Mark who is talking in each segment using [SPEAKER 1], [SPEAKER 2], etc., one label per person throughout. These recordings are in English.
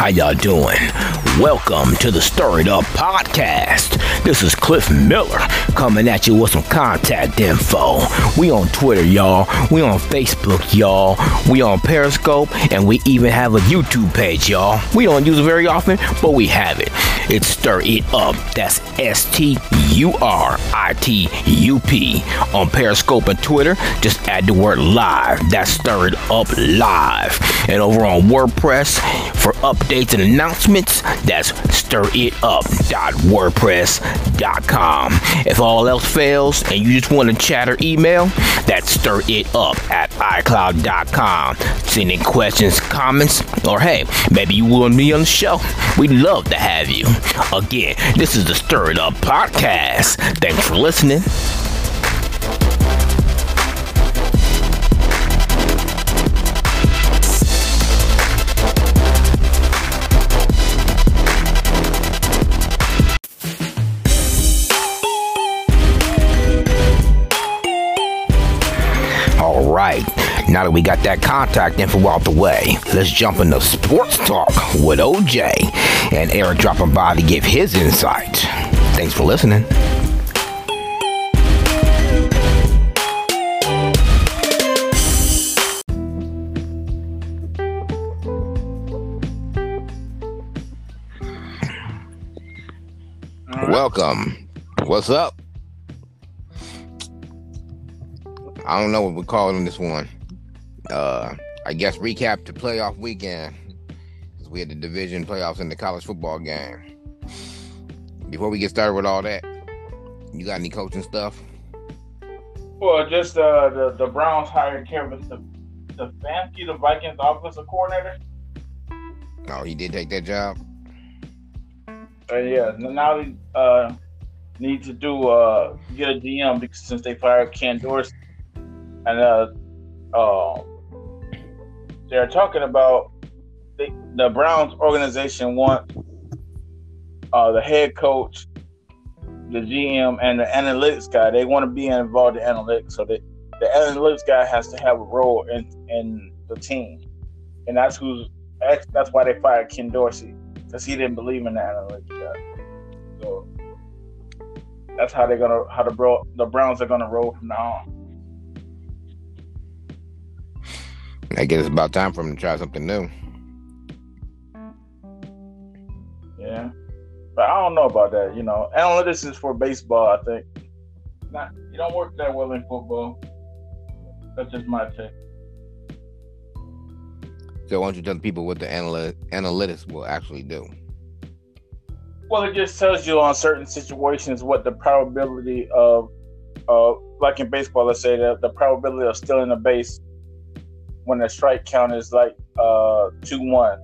[SPEAKER 1] How y'all doing? Welcome to the Stir It Up podcast. This is Cliff Miller coming at you with some contact info. We on Twitter, y'all. We on Facebook, y'all. We on Periscope, and we even have a YouTube page, y'all. We don't use it very often, but we have it. It's Stir It Up. That's S T U R I T U P. On Periscope and Twitter, just add the word live. That's Stir It Up Live. And over on WordPress, for updates and announcements, that's stiritup.wordpress.com. If all else fails and you just want to chat or email, that's stiritup at icloud.com. Send in questions, comments, or hey, maybe you want me on the show. We'd love to have you. Again, this is the Stir It Up podcast. Thanks for listening. Now that we got that contact info out the way, let's jump into sports talk with OJ and Eric dropping by to give his insight. Thanks for listening. Welcome. What's up? I don't know what we're calling this one. Uh, I guess recap the playoff weekend. We had the division playoffs in the college football game. Before we get started with all that, you got any coaching stuff?
[SPEAKER 2] Well, just uh, the the Browns hired Kevin the Stefanski, the Vikings offensive coordinator.
[SPEAKER 1] Oh, he did take that job.
[SPEAKER 2] And yeah, now they uh, need to do uh, get a GM because since they fired Ken Dorsey, and uh, uh, they're talking about the Browns organization want uh, the head coach, the GM, and the analytics guy. They want to be involved in analytics, so that the analytics guy has to have a role in in the team, and that's who's that's, that's why they fired Ken Dorsey because he didn't believe in the analytics guy. So that's how they're gonna how the bro the Browns are gonna roll from now on.
[SPEAKER 1] I guess it's about time for him to try something new.
[SPEAKER 2] Yeah, but I don't know about that. You know, analytics is for baseball. I think not. You don't work that well in football. That's just my take.
[SPEAKER 1] So why don't you tell the people what the analy- analytics will actually do?
[SPEAKER 2] Well, it just tells you on certain situations what the probability of, uh, like in baseball, let's say the, the probability of stealing a base when the strike count is like uh two one,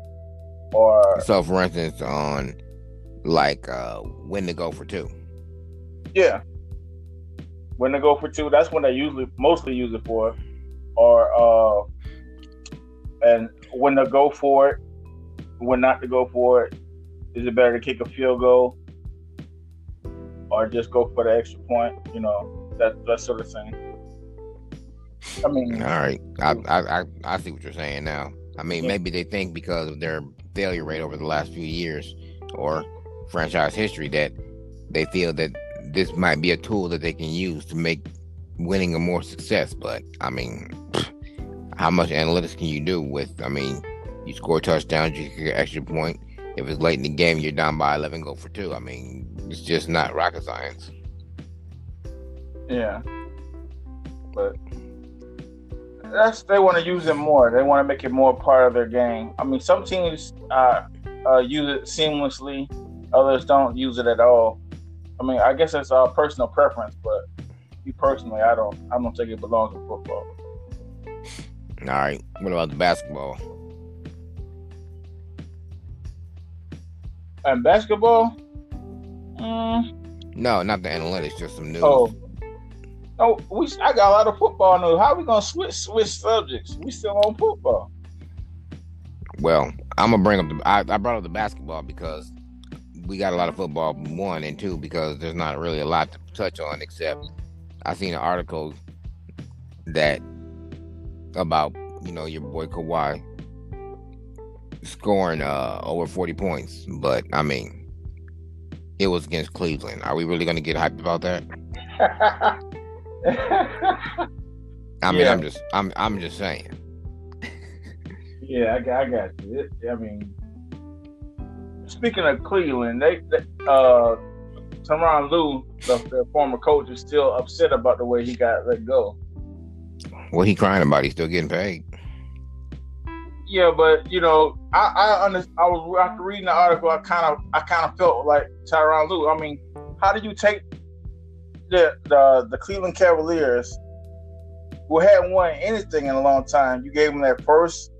[SPEAKER 2] or
[SPEAKER 1] So, for instance, on like uh, when to go for two.
[SPEAKER 2] yeah, when to go for two, that's when they usually mostly use it for, or uh, and when to go for it, when not to go for it. Is it better to kick a field goal or just go for the extra point? You know, that that sort of thing. I mean,
[SPEAKER 1] All right, I, I I I see what you're saying now. I mean,
[SPEAKER 2] Yeah.
[SPEAKER 1] maybe they think because of their failure rate over the last few years or franchise history that they feel that this might be a tool that they can use to make winning a more success. But I mean, how much analytics can you do with? I mean, you score touchdowns, you get an extra point. If it's late in the game, you're down by 11, go for two. I mean, it's just not rocket science.
[SPEAKER 2] yeah, but that's they want to use it more. They want to make it more part of their game. I mean, some teams uh, uh, use it seamlessly, others don't use it at all. I mean, I guess it's uh, personal preference, but me personally, I don't. I don't think it belongs in football.
[SPEAKER 1] All right, what about the basketball?
[SPEAKER 2] And basketball, mm,
[SPEAKER 1] No, not the analytics, just some news.
[SPEAKER 2] oh, oh, we. I got a lot of football news. How are we gonna switch switch subjects? We still on football.
[SPEAKER 1] Well, I'm gonna bring up the. I, I brought up the basketball because we got a lot of football. One and two because there's not really a lot to touch on except I seen an article that about you know your boy Kawhi scoring uh over 40 points, but I mean, it was against Cleveland. Are we really going to get hyped about that? I mean,
[SPEAKER 2] Yeah.
[SPEAKER 1] I'm just, I'm, I'm just saying.
[SPEAKER 2] yeah, I got, I got you. It, I mean, speaking of Cleveland, they, they uh, Tyronn Lue, the, the former coach, is still upset about the way he got let go.
[SPEAKER 1] What he crying about? He's still getting paid.
[SPEAKER 2] Yeah, but you know, I I, under, I was after reading the article, I kind of I kind of felt like Tyronn Lue. I mean, how do you take the the the Cleveland Cavaliers, who hadn't won anything in a long time? You gave them their first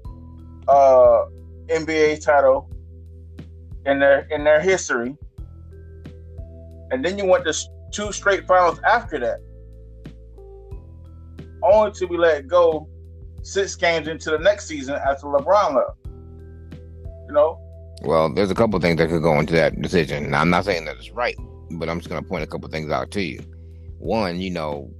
[SPEAKER 2] uh, NBA title in their in their history, and then you went to two straight finals after that, only to be let go six games into the next season after LeBron left. You know,
[SPEAKER 1] Well, there's a couple things that could go into that decision. Now, I'm not saying that it's right, but I'm just going to point a couple things out to you. One, you know,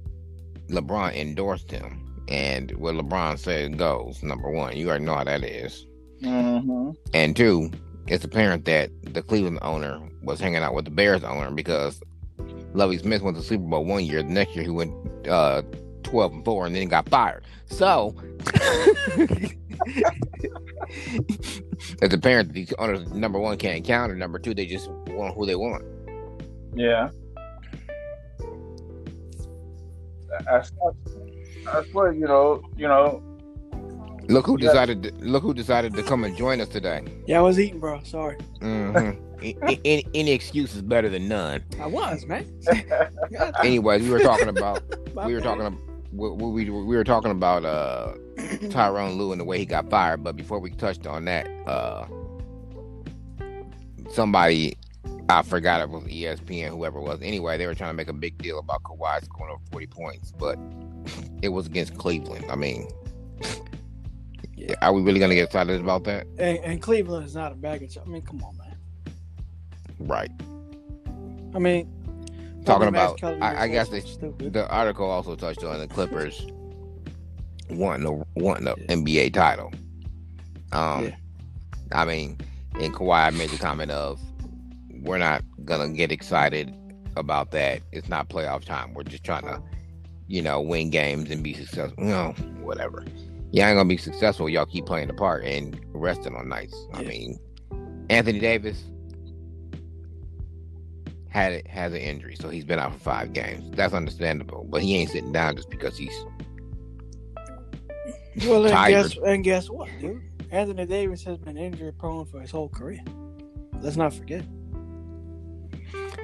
[SPEAKER 1] LeBron endorsed him, and what LeBron said goes. Number one, you already know how that is.
[SPEAKER 2] mm-hmm.
[SPEAKER 1] And two, it's apparent that the Cleveland owner was hanging out with the Bears owner because Lovie Smith went to the Super Bowl one year. The next year, he went uh, 12 and 4 and then got fired. So, it's apparent that these owners, number one, can't count, and number two, they just want who they want.
[SPEAKER 2] yeah. That's, that's what you know. You know,
[SPEAKER 1] Look who decided. To, look who decided to come and join us today.
[SPEAKER 3] Yeah, I was eating, bro. Sorry.
[SPEAKER 1] Mm-hmm. any, any excuse is better than none.
[SPEAKER 3] I was, man.
[SPEAKER 1] Anyways, we were talking about we were talking about we, we, we were talking about uh Tyronn Lue and the way he got fired. But before we touched on that, uh somebody I forgot it was ESPN, whoever it was. Anyway, they were trying to make a big deal about Kawhi scoring over forty points, but it was against Cleveland. I mean,
[SPEAKER 3] Yeah.
[SPEAKER 1] are we really gonna get excited about that?
[SPEAKER 3] And, and Cleveland is not a baggage. I mean, come on, man.
[SPEAKER 1] Right.
[SPEAKER 3] I mean,
[SPEAKER 1] Talking about, I, I guess
[SPEAKER 3] so
[SPEAKER 1] they, the article also touched on the Clippers wanting the wanting the
[SPEAKER 3] Yeah.
[SPEAKER 1] NBA title. Um,
[SPEAKER 3] Yeah.
[SPEAKER 1] I mean, and Kawhi made the comment of, "We're not gonna get excited about that. It's not playoff time. We're just trying to, you know, win games and be successful. You know, whatever. Y'all ain't gonna be successful. Y'all keep playing the part and resting on nights. I mean, Anthony Davis." Had it has an injury, so he's been out for five games. That's understandable, but he ain't sitting down just because he's
[SPEAKER 3] well, and
[SPEAKER 1] tired.
[SPEAKER 3] guess, and guess what, dude? Anthony Davis has been injury prone for his whole career. Let's not forget.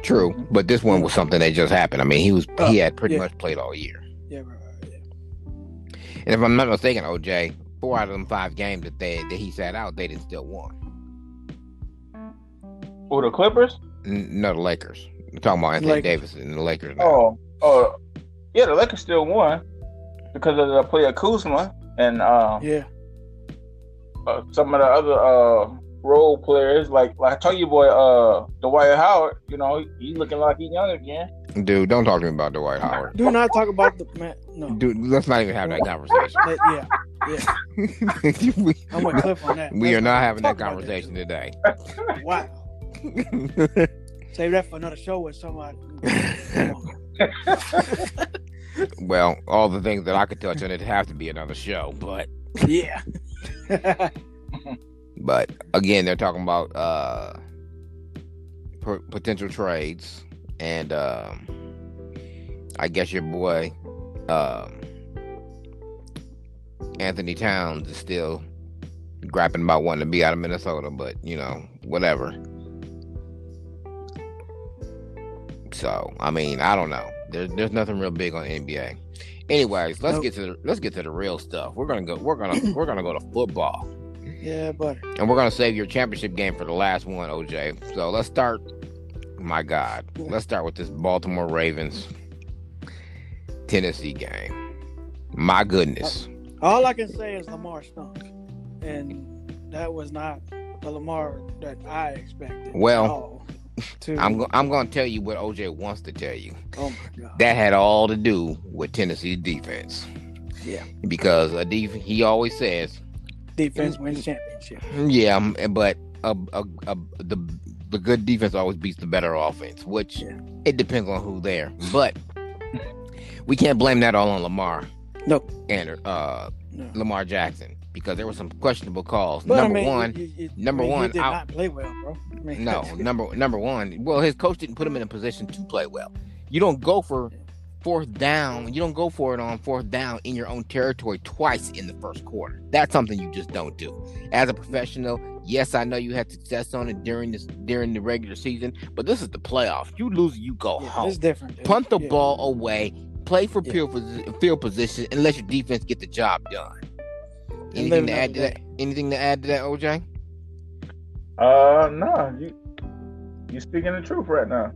[SPEAKER 1] True, but this one was something that just happened. I mean, he was
[SPEAKER 3] Oh,
[SPEAKER 1] he had pretty
[SPEAKER 3] yeah.
[SPEAKER 1] much played all year.
[SPEAKER 3] Yeah, right, right, yeah.
[SPEAKER 1] And if I'm not mistaken, OJ, four out of them five games that they that he sat out, they didn't still won.
[SPEAKER 2] Or the Clippers?
[SPEAKER 1] N- No, the Lakers. We're talking about Anthony
[SPEAKER 3] Lakers.
[SPEAKER 1] Davis and the Lakers. Now.
[SPEAKER 2] Oh, oh, yeah, the Lakers still won because of the player Kuzma and uh,
[SPEAKER 3] Yeah,
[SPEAKER 2] uh, some of the other uh, role players, like like I told you, boy, uh, Dwight Howard. You know, he, he looking like he's young again.
[SPEAKER 1] Dude, don't talk to me about Dwight Howard.
[SPEAKER 3] do not talk about the man. No,
[SPEAKER 1] Dude, let's not even have that conversation.
[SPEAKER 3] That- yeah,
[SPEAKER 1] we,
[SPEAKER 3] I'm with Cliff on that.
[SPEAKER 1] we
[SPEAKER 3] Let's
[SPEAKER 1] are not having that
[SPEAKER 3] talk about
[SPEAKER 1] conversation today.
[SPEAKER 3] Wow, save that for another show with somebody.
[SPEAKER 1] Well, all the things that I could touch on it have to be another show, but
[SPEAKER 3] yeah.
[SPEAKER 1] But again, they're talking about uh, p- potential trades, and um, I guess your boy um, Anthony Towns is still grappling about wanting to be out of Minnesota, but you know, whatever. So, I mean, I don't know. There's there's nothing real big on NBA. Anyways, let's
[SPEAKER 3] Nope.
[SPEAKER 1] get to the let's get to the real stuff. We're gonna go. We're gonna we're gonna go to football.
[SPEAKER 3] Yeah, buddy.
[SPEAKER 1] And we're gonna save your championship game for the last one, OJ. So let's start. My God, let's start with this Baltimore Ravens Tennessee game. My goodness, uh,
[SPEAKER 3] All I can say is Lamar stunk, and that was not the Lamar that I expected.
[SPEAKER 1] Well,
[SPEAKER 3] at all. to
[SPEAKER 1] I'm go- I'm gonna tell you what OJ wants to tell you.
[SPEAKER 3] oh my god,
[SPEAKER 1] That had all to do with Tennessee's defense
[SPEAKER 3] yeah,
[SPEAKER 1] because a def- he always says
[SPEAKER 3] defense wins championship.
[SPEAKER 1] Yeah, um, but uh, uh, uh, the the good defense always beats the better offense, which
[SPEAKER 3] Yeah.
[SPEAKER 1] it depends on who there. But we can't blame that all on Lamar
[SPEAKER 3] Nope.
[SPEAKER 1] and uh,
[SPEAKER 3] No.
[SPEAKER 1] Lamar Jackson because there were some questionable calls.
[SPEAKER 3] But
[SPEAKER 1] number
[SPEAKER 3] I mean,
[SPEAKER 1] one,
[SPEAKER 3] you- you-
[SPEAKER 1] number
[SPEAKER 3] I mean,
[SPEAKER 1] one,
[SPEAKER 3] he did
[SPEAKER 1] I-
[SPEAKER 3] not play well, bro. I mean,
[SPEAKER 1] no, number number one. Well, his coach didn't put him in a position to play well. You don't go for fourth down. You don't go for it on fourth down in your own territory twice in the first quarter. That's something you just don't do. As a professional, yes, I know you had success on it during this during the regular season, but this is the playoffs. You lose, you go
[SPEAKER 3] yeah,
[SPEAKER 1] home.
[SPEAKER 3] it's different. dude.
[SPEAKER 1] Punt the
[SPEAKER 3] Yeah.
[SPEAKER 1] ball away. Play for
[SPEAKER 3] Yeah.
[SPEAKER 1] field, field position and let your defense get the job done. Anything to add to
[SPEAKER 3] another
[SPEAKER 1] that? Anything to add to that, OJ?
[SPEAKER 2] Uh, no, you you speaking the truth right now.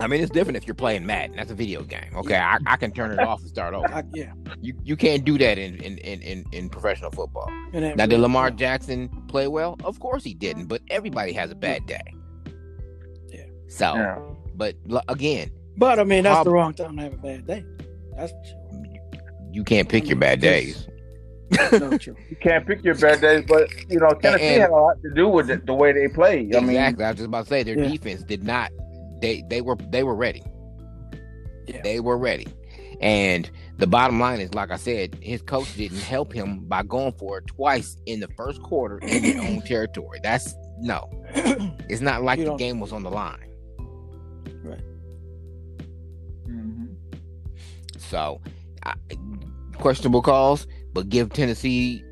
[SPEAKER 1] I mean, it's different if you're playing Madden. That's a video game. Okay, I, I can turn it off and start over.
[SPEAKER 3] I, yeah.
[SPEAKER 1] You you can't do that in in, in, in, in professional football.
[SPEAKER 3] And that
[SPEAKER 1] Now, did
[SPEAKER 3] really-
[SPEAKER 1] Lamar Jackson play well? Of course he didn't, but everybody has a bad day.
[SPEAKER 3] Yeah.
[SPEAKER 1] So,
[SPEAKER 2] Yeah.
[SPEAKER 1] but again,
[SPEAKER 3] But I mean, that's
[SPEAKER 1] How-
[SPEAKER 3] the wrong time to have a bad day. That's for
[SPEAKER 1] you can't pick your bad days.
[SPEAKER 3] No, true.
[SPEAKER 2] You can't pick your bad days, but you know Tennessee
[SPEAKER 1] And-
[SPEAKER 2] had a lot to do with it, the way they play. I mean,
[SPEAKER 1] exactly. I was just about to say their
[SPEAKER 3] Yeah.
[SPEAKER 1] defense did not. They they were they were ready.
[SPEAKER 3] Yeah.
[SPEAKER 1] They were ready. And the bottom line is, like I said, his coach didn't help him by going for it twice in the first quarter in your own territory. That's no. It's not like
[SPEAKER 3] You
[SPEAKER 1] the game was on the line.
[SPEAKER 2] mhm.
[SPEAKER 1] So, I, questionable calls, but give Tennessee,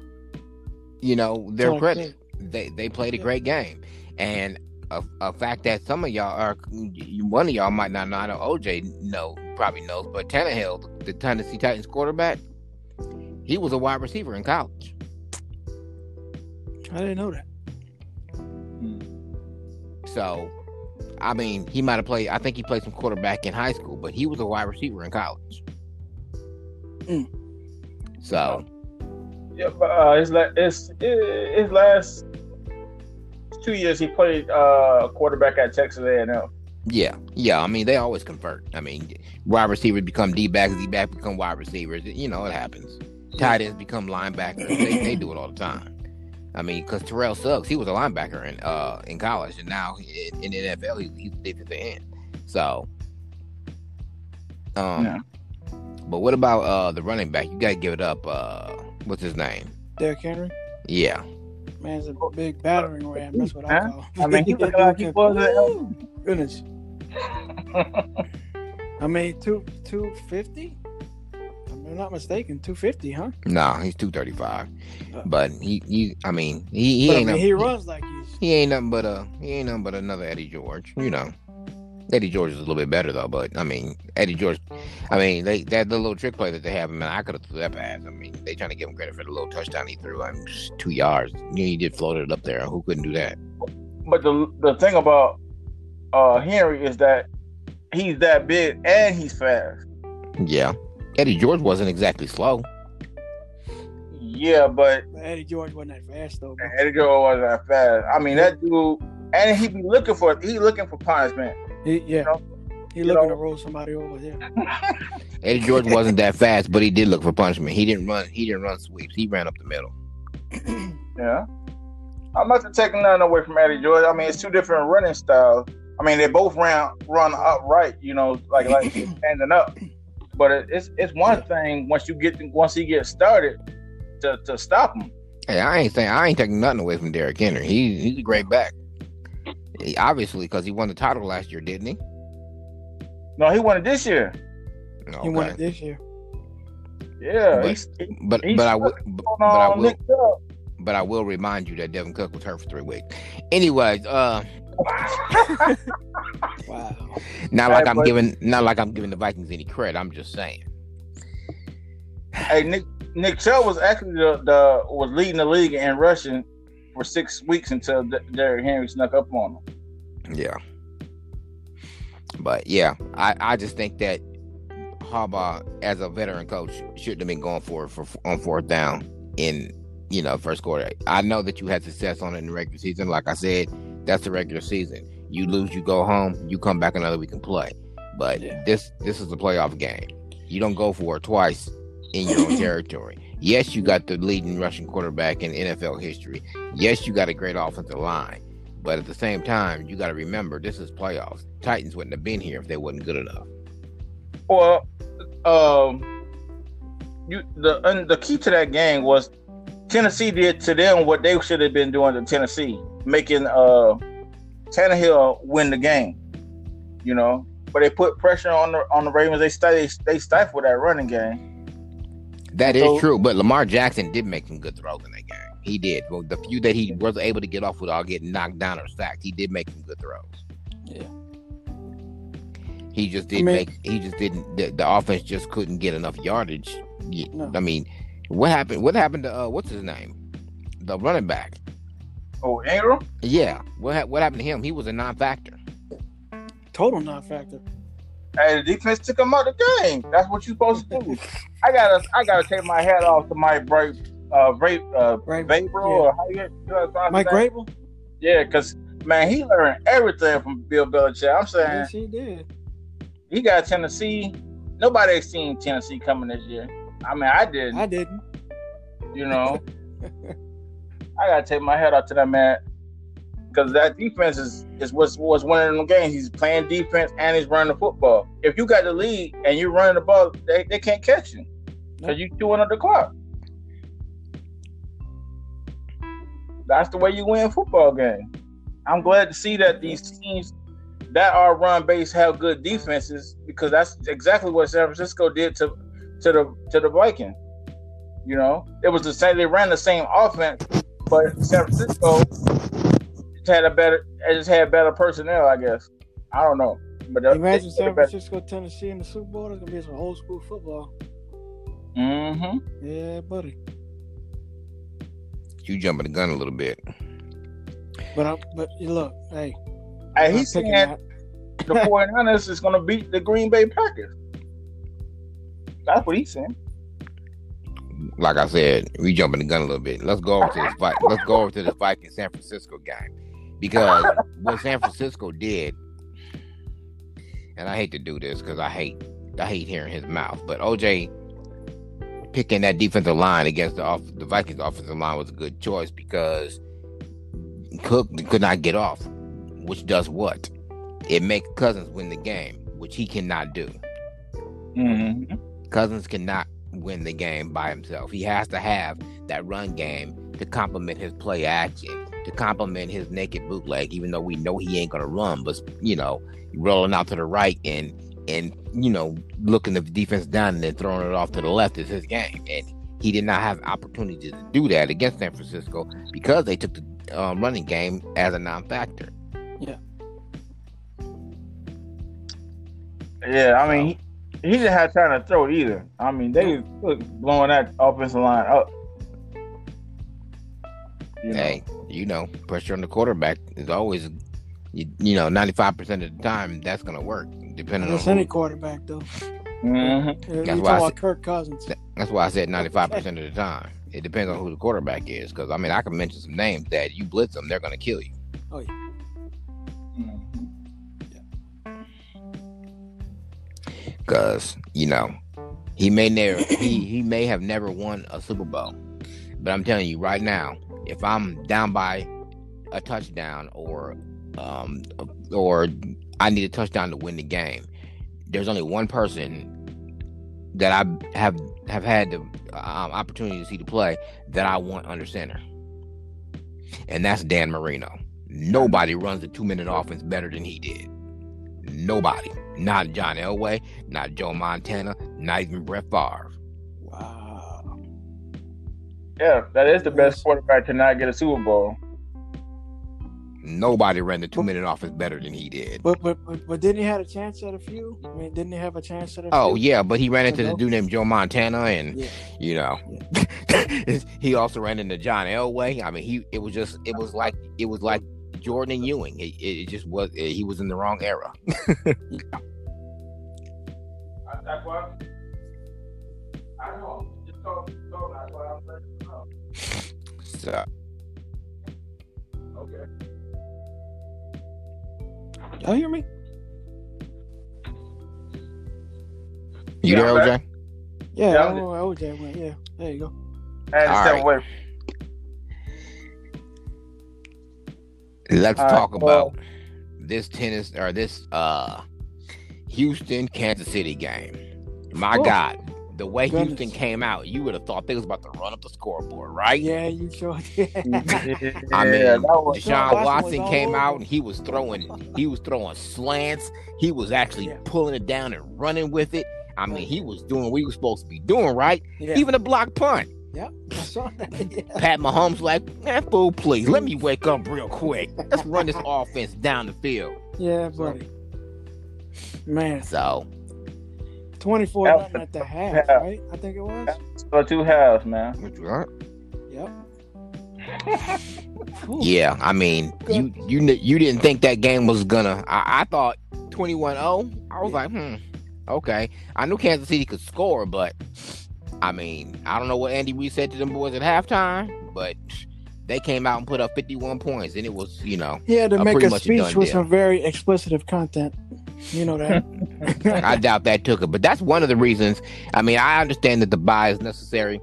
[SPEAKER 1] you know, their credit. They they played a great game, and a, a fact that some of y'all are, one of y'all might not know. I know OJ know probably knows, but Tannehill, the Tennessee Titans quarterback, he was a wide receiver in college.
[SPEAKER 3] I didn't know that.
[SPEAKER 1] So, I mean, he might have played. I think he played some quarterback in high school, but he was a wide receiver in college.
[SPEAKER 3] Mm.
[SPEAKER 1] So,
[SPEAKER 2] Yeah, but uh, his la- his his last two years he played uh, quarterback at Texas A&M.
[SPEAKER 1] Yeah, yeah. I mean, they always convert. I mean, wide receivers become D backs, D backs become wide receivers. You know, it happens. Tight ends become linebackers. They, they do it all the time. I mean, because Terrell Suggs, he was a linebacker in uh in college, and now in, in the NFL, he, he's a defensive end. So, um,
[SPEAKER 2] Yeah.
[SPEAKER 1] but what about uh the running back? You got to give it up. Uh, what's his name?
[SPEAKER 3] Derrick Henry,
[SPEAKER 1] Yeah,
[SPEAKER 3] man's a big battering ram. That's what I
[SPEAKER 2] Huh?
[SPEAKER 3] call.
[SPEAKER 2] I mean, he looked like he was a-
[SPEAKER 3] Goodness. I mean, two two fifty. I'm not mistaken, two fifty, huh?
[SPEAKER 1] no, he's two thirty five,
[SPEAKER 3] Uh.
[SPEAKER 1] but he, he, I mean, he, he
[SPEAKER 3] but I mean,
[SPEAKER 1] no-
[SPEAKER 3] he runs like he's.
[SPEAKER 1] He ain't nothing but a he ain't nothing but another Eddie George, you know. Eddie George is a little bit better though, but I mean Eddie George, I mean they that the little trick play that they have, man, I could have threw that pass. I mean they trying to give him credit for the little touchdown he threw. I mean just two yards, you know, he did float it up there. Who couldn't do that?
[SPEAKER 2] but the the thing about uh, Henry is that he's that big and he's fast.
[SPEAKER 1] Yeah, Eddie George wasn't exactly slow.
[SPEAKER 2] Yeah, but
[SPEAKER 3] Eddie George wasn't that fast though. Bro.
[SPEAKER 2] Eddie George wasn't that fast. I mean, that dude, and he be looking for he looking for punishment.
[SPEAKER 3] He, yeah,
[SPEAKER 2] know?
[SPEAKER 3] he
[SPEAKER 2] You
[SPEAKER 3] looking
[SPEAKER 2] know?
[SPEAKER 3] to roll somebody over there.
[SPEAKER 1] Eddie George wasn't that fast, but he did look for punishment. He didn't run. He didn't run sweeps. He ran up the middle.
[SPEAKER 2] Yeah, I'm not taking nothing away from Eddie George. I mean, it's two different running styles. I mean, they both ran run upright. You know, like like standing up. But it, it's it's one thing once you get once he gets started to to stop him.
[SPEAKER 1] Hey, I ain't saying I ain't taking nothing away from Derrick Henry. He he's a great back. He- obviously, because he won the title last year, didn't he?
[SPEAKER 2] No, he won it this year.
[SPEAKER 3] He won it this year.
[SPEAKER 2] Yeah,
[SPEAKER 1] But-
[SPEAKER 2] he's, he's
[SPEAKER 1] But
[SPEAKER 2] He's
[SPEAKER 1] but I will but, but I will
[SPEAKER 2] Nick
[SPEAKER 1] but I will remind you that Dalvin Cook was hurt for three weeks. Anyways, uh,
[SPEAKER 3] Wow.
[SPEAKER 1] not like
[SPEAKER 2] Hey,
[SPEAKER 1] I'm
[SPEAKER 2] but-
[SPEAKER 1] giving not like I'm giving the Vikings any credit. I'm just saying.
[SPEAKER 2] Hey, Nick Nick Chubb was actually the, the was leading the league in rushing for six weeks until D- Derrick Henry snuck up on him.
[SPEAKER 1] Yeah. But yeah, I, I just think that Harbaugh, as a veteran coach, shouldn't have been going for it for on fourth down in you know first quarter. I know that you had success on it in the regular season. Like I said, that's the regular season. You lose, you go home. You come back another week and play. But
[SPEAKER 3] Yeah.
[SPEAKER 1] this this is a playoff game. You don't go for it twice in your own territory. Yes, you got the leading rushing quarterback in NFL history. Yes, you got a great offensive line. But at the same time, you got to remember this is playoffs. Titans wouldn't have been here if they wasn't good enough.
[SPEAKER 2] Well, um, you the the key to that game was Tennessee did to them what they should have been doing to Tennessee, making uh Tannehill win the game. You know, but they put pressure on the on the Ravens. They stay they stifled that running game.
[SPEAKER 1] That is
[SPEAKER 2] So-
[SPEAKER 1] true, but Lamar Jackson did make some good throws in that game. He did. Well, the few that he was able to get off without getting knocked down or sacked, he did make some good throws.
[SPEAKER 3] Yeah.
[SPEAKER 1] He just didn't
[SPEAKER 3] mean-
[SPEAKER 1] make. He just didn't. The, the offense just couldn't get enough yardage.
[SPEAKER 3] No.
[SPEAKER 1] I mean, what happened? What happened to uh, what's his name? The running back.
[SPEAKER 2] Oh, Ingram.
[SPEAKER 1] Yeah. What ha- what happened to him? He was a non-factor.
[SPEAKER 3] Total non-factor.
[SPEAKER 2] Hey, the defense took him out of the game. That's what you're supposed to do. I gotta, I gotta take my hat off to Mike Bra uh, Bra uh. Vabro, or how you, you know,
[SPEAKER 3] Mike?
[SPEAKER 2] Yeah, because man, he learned everything from Bill Belichick. I'm saying
[SPEAKER 3] Yes, he did.
[SPEAKER 2] he got Tennessee. Nobody seen Tennessee coming this year. I mean, I didn't.
[SPEAKER 3] I didn't.
[SPEAKER 2] You know, I gotta take my hat off to that man because that defense is is what's what's winning the games. He's playing defense and he's running the football. If you got the lead and you're running the ball, they, they can't catch you because you're chewing up the clock. That's the way you win football game. I'm glad to see that these teams that are run based have good defenses because that's exactly what San Francisco did to to the to the Vikings. You know, it was the same. They ran the same offense, but San Francisco had a better. It just had better personnel, I guess. I don't know, but they-
[SPEAKER 3] Imagine
[SPEAKER 2] they-
[SPEAKER 3] San Francisco, Tennessee in the Super Bowl. It's gonna be some old school football.
[SPEAKER 2] Mm-hmm.
[SPEAKER 3] Yeah, buddy.
[SPEAKER 1] You jumping the gun a little bit.
[SPEAKER 3] But I, but you look, hey,
[SPEAKER 2] Hey, he's saying
[SPEAKER 3] that.
[SPEAKER 2] the 49ers is going to beat the Green Bay Packers. That's what he's saying.
[SPEAKER 1] Like I said, we jumping the gun a little bit. Let's go over to this fight. Let's go over to the Viking San Francisco game because what San Francisco did, and I hate to do this because I hate I hate hearing his mouth, but OJ picking that defensive line against the off, the Vikings offensive line was a good choice because Cook could not get off, which does what? It makes Cousins win the game, which he cannot do.
[SPEAKER 2] Mm-hmm.
[SPEAKER 1] Cousins cannot win the game by himself. He has to have that run game to complement his play action, to complement his naked bootleg, even though we know he ain't gonna run, but you know, rolling out to the right and and you know, looking the defense down and then throwing it off to the left is his game. And he did not have opportunity to do that against San Francisco because they took the um, running game as a non-factor.
[SPEAKER 2] Yeah, Yeah, I mean, he, he didn't have time to throw either. I mean, they was blowing that offensive line up. You know?
[SPEAKER 1] Hey, you know, pressure on the quarterback is always, you, you know, ninety five percent of the time that's gonna work, depending on.
[SPEAKER 3] That's any
[SPEAKER 1] Who,
[SPEAKER 3] quarterback though.
[SPEAKER 2] Mhm.
[SPEAKER 1] That's why I said-
[SPEAKER 3] Kirk Cousins.
[SPEAKER 1] that's why I said ninety five percent of the time. It depends on who the quarterback is, because I mean, I can mention some names that you blitz them, they're gonna kill you.
[SPEAKER 2] Oh yeah. Yeah.
[SPEAKER 1] Because you know, he may never, he he may have never won a Super Bowl, but I'm telling you right now, if I'm down by a touchdown or um or I need a touchdown to win the game, there's only one person that I have have had the um, opportunity to see to play that I want under center, and that's Dan Marino. Nobody runs a two minute offense better than he did. Nobody. Not John Elway, not Joe Montana, not even Brett Favre.
[SPEAKER 3] Wow.
[SPEAKER 2] Yeah, that is the best quarterback to not get a Super Bowl.
[SPEAKER 1] Nobody ran the two minute offense better than he did.
[SPEAKER 3] But, but but but didn't he have a chance at a few? I mean, didn't he have a chance at a
[SPEAKER 1] Oh
[SPEAKER 3] few?
[SPEAKER 1] yeah, but he ran into the dude named Joe Montana, and
[SPEAKER 3] Yeah.
[SPEAKER 1] you know, he also ran into John Elway. I mean, he it was just it was like it was like Jordan and Ewing. It, it just was he was in the wrong era.
[SPEAKER 2] That's why. I know. Just talk, talk. That's why I'm letting you know.
[SPEAKER 1] So
[SPEAKER 2] Okay.
[SPEAKER 3] Y'all hear me?
[SPEAKER 1] you
[SPEAKER 2] Yeah,
[SPEAKER 1] there, OJ?
[SPEAKER 3] Yeah,
[SPEAKER 2] Yeah,
[SPEAKER 3] I
[SPEAKER 2] I'm
[SPEAKER 3] know where OJ went. Yeah, there you go.
[SPEAKER 2] And
[SPEAKER 1] All right.
[SPEAKER 2] away.
[SPEAKER 1] Let's
[SPEAKER 2] All right,
[SPEAKER 1] talk
[SPEAKER 2] well-
[SPEAKER 1] about this tennis or this uh Houston Kansas City game. My. God, the way
[SPEAKER 3] Goodness.
[SPEAKER 1] Houston came out, you would have thought they was about to run up the scoreboard, right?
[SPEAKER 3] Yeah, you sure did.
[SPEAKER 1] I mean,
[SPEAKER 2] that was-
[SPEAKER 1] Deshaun
[SPEAKER 3] Watson
[SPEAKER 1] Watson came
[SPEAKER 3] all
[SPEAKER 1] out and he was throwing, he was throwing slants. He was actually
[SPEAKER 3] Yeah.
[SPEAKER 1] pulling it down and running with it. I mean, he was doing what he was supposed to be doing, right?
[SPEAKER 3] yeah.
[SPEAKER 1] Even a block punt.
[SPEAKER 3] Yep, I saw that. Yeah.
[SPEAKER 1] Pat Mahomes like, man, fool, please let me wake up real quick. Let's run this offense down the field.
[SPEAKER 3] yeah, buddy. Man,
[SPEAKER 1] So
[SPEAKER 3] 24 nothing at the half,
[SPEAKER 2] yeah.
[SPEAKER 3] right? I think it was.
[SPEAKER 2] So two halves, man.
[SPEAKER 3] Yep.
[SPEAKER 1] Yeah, I mean, you you you didn't think that game was gonna. I, I thought 21-0. I was
[SPEAKER 3] Yeah.
[SPEAKER 1] like, hmm, okay. I knew Kansas City could score, but I mean, I don't know what Andy Reid said to them boys at halftime, but they came out and put up 51 points, and it was, you know,
[SPEAKER 3] He had to make a speech with
[SPEAKER 1] deal.
[SPEAKER 3] some very explicit content. You know that.
[SPEAKER 1] I doubt that took it. But that's one of the reasons. I mean, I understand that the bye is necessary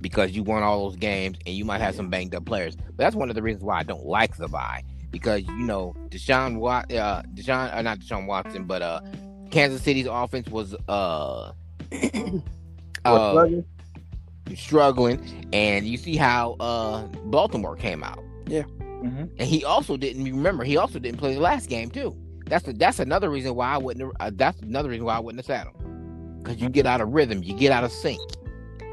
[SPEAKER 1] because you won all those games and you might have some banged up players. But that's one of the reasons why I don't like the bye because you know Deshaun Wat, uh, Deshaun, uh, not Deshaun Watson, but uh, Kansas City's offense was uh, uh struggling, and you see how uh Baltimore came out.
[SPEAKER 2] Mhm.
[SPEAKER 1] And he also didn't remember. He also didn't play the last game too. That's the, that's another reason why I wouldn't. Uh, that's another reason why I wouldn't have sat him. Because you get out of rhythm, you get out of sync,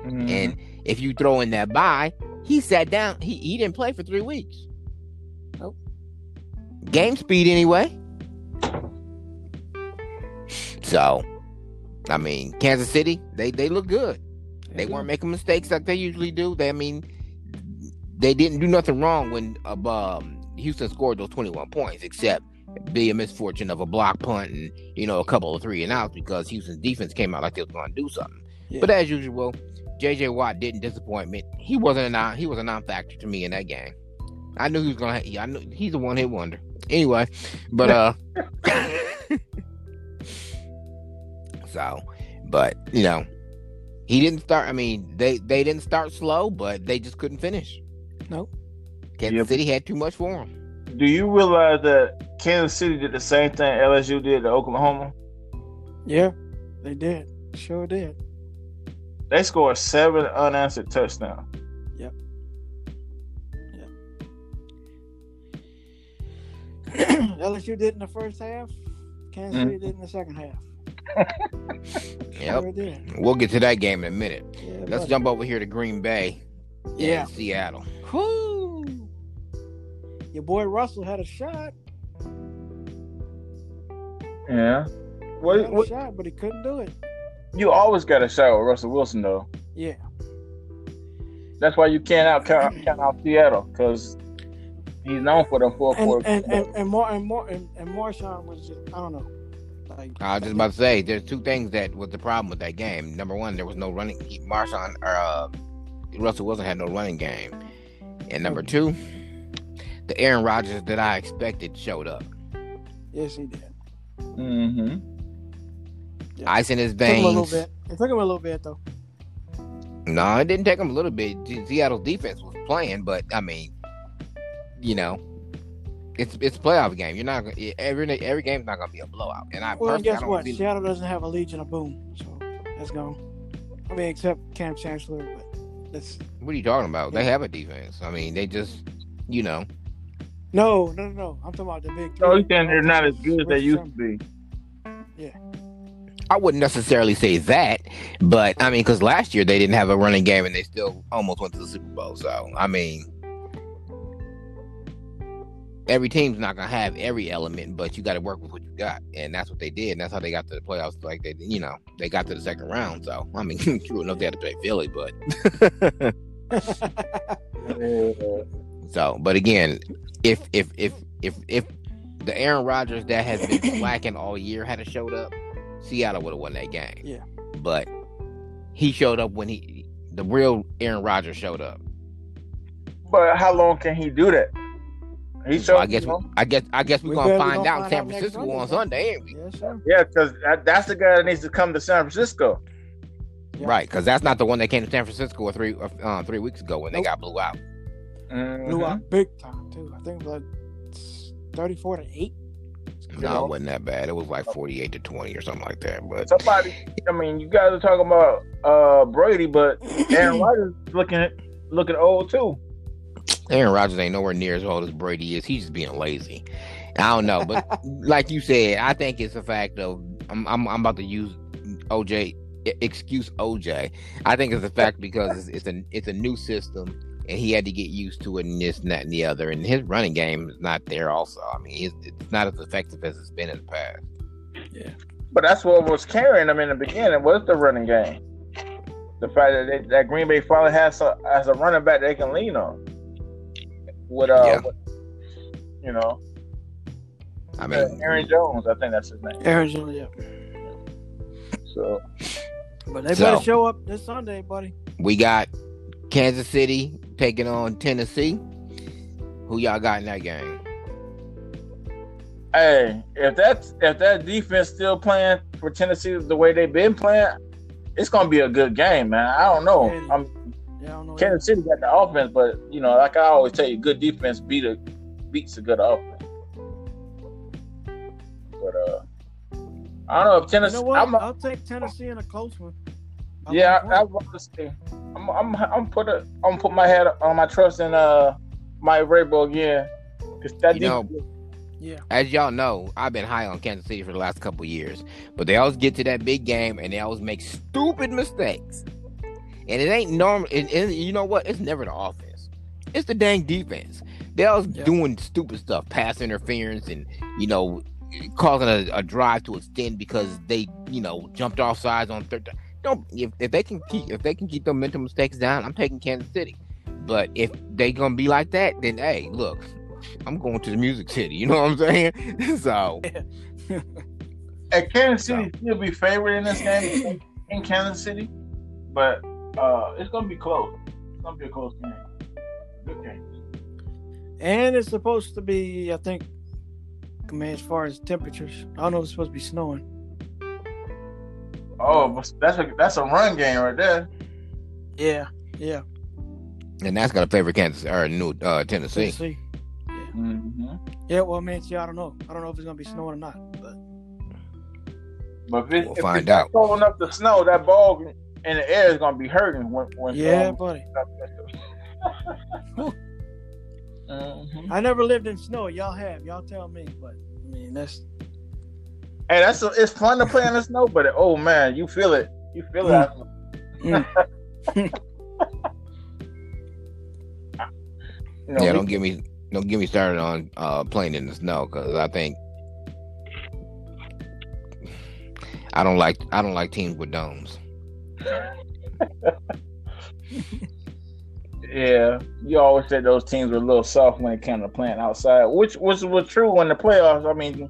[SPEAKER 2] Mhm.
[SPEAKER 1] and if you throw in that bye, he sat down. He he didn't play for three weeks.
[SPEAKER 3] Nope.
[SPEAKER 1] Game speed anyway. So, I mean, Kansas City, they they look good. They weren't making mistakes like they usually do. They, I mean, they didn't do nothing wrong when uh, um, Houston scored those 21 points, except be a misfortune of a block punt and you know a couple of three and outs because Houston's defense came out like they was going to do something.
[SPEAKER 3] Yeah.
[SPEAKER 1] But as usual, JJ Watt didn't disappoint me. He wasn't a non, he was a non-factor to me in that game. I knew he was gonna. I knew he's a one-hit wonder. Anyway, but uh, so, but you know, he didn't start. I mean, they they didn't start slow, but they just couldn't finish.
[SPEAKER 3] Nope.
[SPEAKER 1] Kansas
[SPEAKER 2] Yep.
[SPEAKER 1] City had too much for them.
[SPEAKER 2] Do you realize that Kansas City did the same thing LSU did to Oklahoma?
[SPEAKER 3] Yeah, they did. Sure did.
[SPEAKER 2] They scored seven unanswered touchdowns. Yep. Yep.
[SPEAKER 3] LSU did in the first half. Kansas
[SPEAKER 2] Mhm.
[SPEAKER 3] City did in the second half.
[SPEAKER 1] Yep.
[SPEAKER 3] Sure.
[SPEAKER 1] We'll get to that game in a minute.
[SPEAKER 3] Yeah,
[SPEAKER 1] Let's
[SPEAKER 3] buddy.
[SPEAKER 1] jump over here to Green Bay.
[SPEAKER 3] Yeah.
[SPEAKER 1] Seattle.
[SPEAKER 3] Whoo! Your boy Russell had a shot.
[SPEAKER 2] Yeah.
[SPEAKER 3] He
[SPEAKER 2] What,
[SPEAKER 3] a
[SPEAKER 2] what,
[SPEAKER 3] shot, but he couldn't do it.
[SPEAKER 2] you always got a shot with Russell Wilson, though.
[SPEAKER 3] Yeah.
[SPEAKER 2] That's why you can't out count, count out Seattle because he's known for them four
[SPEAKER 3] And
[SPEAKER 2] quarters.
[SPEAKER 3] and and and more and more and, and Marshawn was just I don't know. Like
[SPEAKER 1] I was just about to say, there's two things that was the problem with that game. Number one, there was no running. He, Marshawn or uh, Russell Wilson had no running game, and number two, the Aaron Rodgers that I expected showed up.
[SPEAKER 3] yes, he did.
[SPEAKER 2] mm-hmm.
[SPEAKER 3] Yeah.
[SPEAKER 1] Ice in his veins.
[SPEAKER 3] Took him a little bit. It took him a little bit though.
[SPEAKER 1] No, it didn't take him a little bit. Se- Seattle's defense was playing, but I mean, you know, it's it's a playoff game. You're not gonna- every every game's not gonna be a blowout. And I
[SPEAKER 3] Well,
[SPEAKER 1] personally, I
[SPEAKER 3] guess
[SPEAKER 1] don't
[SPEAKER 3] what?
[SPEAKER 1] see-
[SPEAKER 3] Seattle doesn't have a Legion of Boom, so that's gone. I mean, except Kam Chancellor, but that's
[SPEAKER 1] what are you talking about? They have a defense. I mean, they just, you know,
[SPEAKER 3] no, no, no, no. I'm talking about the big.
[SPEAKER 2] So
[SPEAKER 3] three.
[SPEAKER 2] he's saying they're not as good as they used to be. Yeah.
[SPEAKER 1] I wouldn't necessarily say that, but I mean, because last year they didn't have a running game and they still almost went to the Super Bowl. So I mean, every team's not gonna have every element, but you got to work with what you got, and that's what they did. And that's how they got to the playoffs. Like they, you know, they got to the second round. So I mean, true enough, they had to play Philly, but so. But again, if if if if if the Aaron Rodgers that has been slacking all year had showed up, Seattle would have won that game.
[SPEAKER 3] Yeah.
[SPEAKER 1] But he showed up when he the real Aaron Rodgers showed up.
[SPEAKER 2] But how long can he do that? He
[SPEAKER 1] So
[SPEAKER 2] showed.
[SPEAKER 1] I guess
[SPEAKER 2] you know?
[SPEAKER 1] I guess I guess we're
[SPEAKER 3] We
[SPEAKER 1] gonna find
[SPEAKER 3] gonna
[SPEAKER 1] out in
[SPEAKER 3] find
[SPEAKER 1] San
[SPEAKER 3] out next
[SPEAKER 1] Francisco
[SPEAKER 3] Sunday,
[SPEAKER 1] on. Sunday, ain't we?
[SPEAKER 3] yes, sir.
[SPEAKER 2] Yeah, because that, that's the guy that needs to come to San Francisco.
[SPEAKER 3] Yeah.
[SPEAKER 1] Right, because that's not the one that came to San Francisco three uh, three weeks ago when they got blew out.
[SPEAKER 3] Blew
[SPEAKER 2] Mhm.
[SPEAKER 3] out big time too. I think it was like thirty-four to eight.
[SPEAKER 1] No,
[SPEAKER 2] Yeah.
[SPEAKER 1] it wasn't that bad. It was like forty eight to twenty or something like that. But
[SPEAKER 2] Somebody, I mean, you guys are talking about uh Brady, but Aaron Rodgers looking looking old too.
[SPEAKER 1] Aaron Rodgers ain't nowhere near as old as Brady is. He's just being lazy. I don't know, but like you said, I think it's a fact of I'm I'm, I'm about to use OJ excuse OJ. I think it's a fact because it's, it's a it's a new system and he had to get used to it and this and that and the other. And his running game is not there. Also, I mean, it's, it's not as effective as it's been in the past.
[SPEAKER 2] Yeah, but that's what was carrying them in the beginning was the running game. The fact that they, that Green Bay finally has a as a running back they can lean on. With uh,
[SPEAKER 1] Yeah.
[SPEAKER 2] with, you know,
[SPEAKER 1] I
[SPEAKER 2] uh,
[SPEAKER 1] mean,
[SPEAKER 2] Aaron Jones, I think that's his name.
[SPEAKER 3] Aaron Jones, yeah.
[SPEAKER 2] So
[SPEAKER 3] But they
[SPEAKER 1] So-
[SPEAKER 3] better show up this Sunday, buddy.
[SPEAKER 1] we got Kansas City taking on Tennessee. Who y'all got in that game?
[SPEAKER 2] hey, if that's if that defense still playing for Tennessee the way they've been playing, it's gonna be a good game, man. I don't know. I'm
[SPEAKER 3] Yeah, I don't know.
[SPEAKER 2] Kansas City got the offense, but you know, like I always tell you, good defense beat a beats a good offense. But uh, I don't know if
[SPEAKER 3] You
[SPEAKER 2] Tennessee.
[SPEAKER 3] know what?
[SPEAKER 2] I'm,
[SPEAKER 3] I'll take Tennessee in a close one. I'll
[SPEAKER 2] yeah, I, I
[SPEAKER 3] one.
[SPEAKER 2] want to say, I'm, I'm, I'm put a, I'm put my head on my trust in uh, my Rabel again. 'Cause that
[SPEAKER 1] You know,
[SPEAKER 3] yeah.
[SPEAKER 1] As y'all know, I've been high on Kansas City for the last couple years, but they always get to that big game and they always make stupid mistakes. And it ain't normal. And, and you know what? It's never the offense. It's the dang defense. They always
[SPEAKER 3] Yeah.
[SPEAKER 1] doing stupid stuff, pass interference, and you know, causing a, a drive to extend because they, you know, jumped off sides on third. Don't if, if they can keep if they can keep their mental mistakes down, I'm taking Kansas City. But if they gonna be like that, then hey, look, I'm going to the Music City. You know what I'm saying? so
[SPEAKER 2] at Kansas City still be favored in this game in Kansas City, but uh, it's gonna be close. It's gonna be a close game. Good game.
[SPEAKER 3] And it's supposed to be, I think, I mean, as far as temperatures, I don't know if it's supposed to be snowing.
[SPEAKER 2] Oh, that's a that's a run game right there.
[SPEAKER 3] Yeah, yeah.
[SPEAKER 1] and that's gonna favor Kansas or New uh, Tennessee.
[SPEAKER 3] Tennessee.
[SPEAKER 2] Mm-hmm.
[SPEAKER 3] Yeah, well, I mean, see, I don't know. I don't know if it's gonna be snowing or not. But
[SPEAKER 2] But if, it,
[SPEAKER 1] We'll
[SPEAKER 2] if
[SPEAKER 1] find
[SPEAKER 2] it's not
[SPEAKER 1] out.
[SPEAKER 2] cold enough to snow, that ball in the air is gonna be hurting when when.
[SPEAKER 3] yeah,
[SPEAKER 2] um,
[SPEAKER 3] buddy.
[SPEAKER 2] Mhm.
[SPEAKER 3] I never lived in snow. Y'all have. Y'all tell me. But I mean, that's
[SPEAKER 2] Hey, that's a, it's fun to play in the snow, but oh man, you feel it. You feel it.
[SPEAKER 3] Mm.
[SPEAKER 2] You know,
[SPEAKER 1] yeah, don't get me don't get me started on uh, playing in the snow because I think I don't like I don't like teams with domes.
[SPEAKER 2] Yeah, you always said those teams were a little soft when it came to playing outside, which which was true when the playoffs. I mean,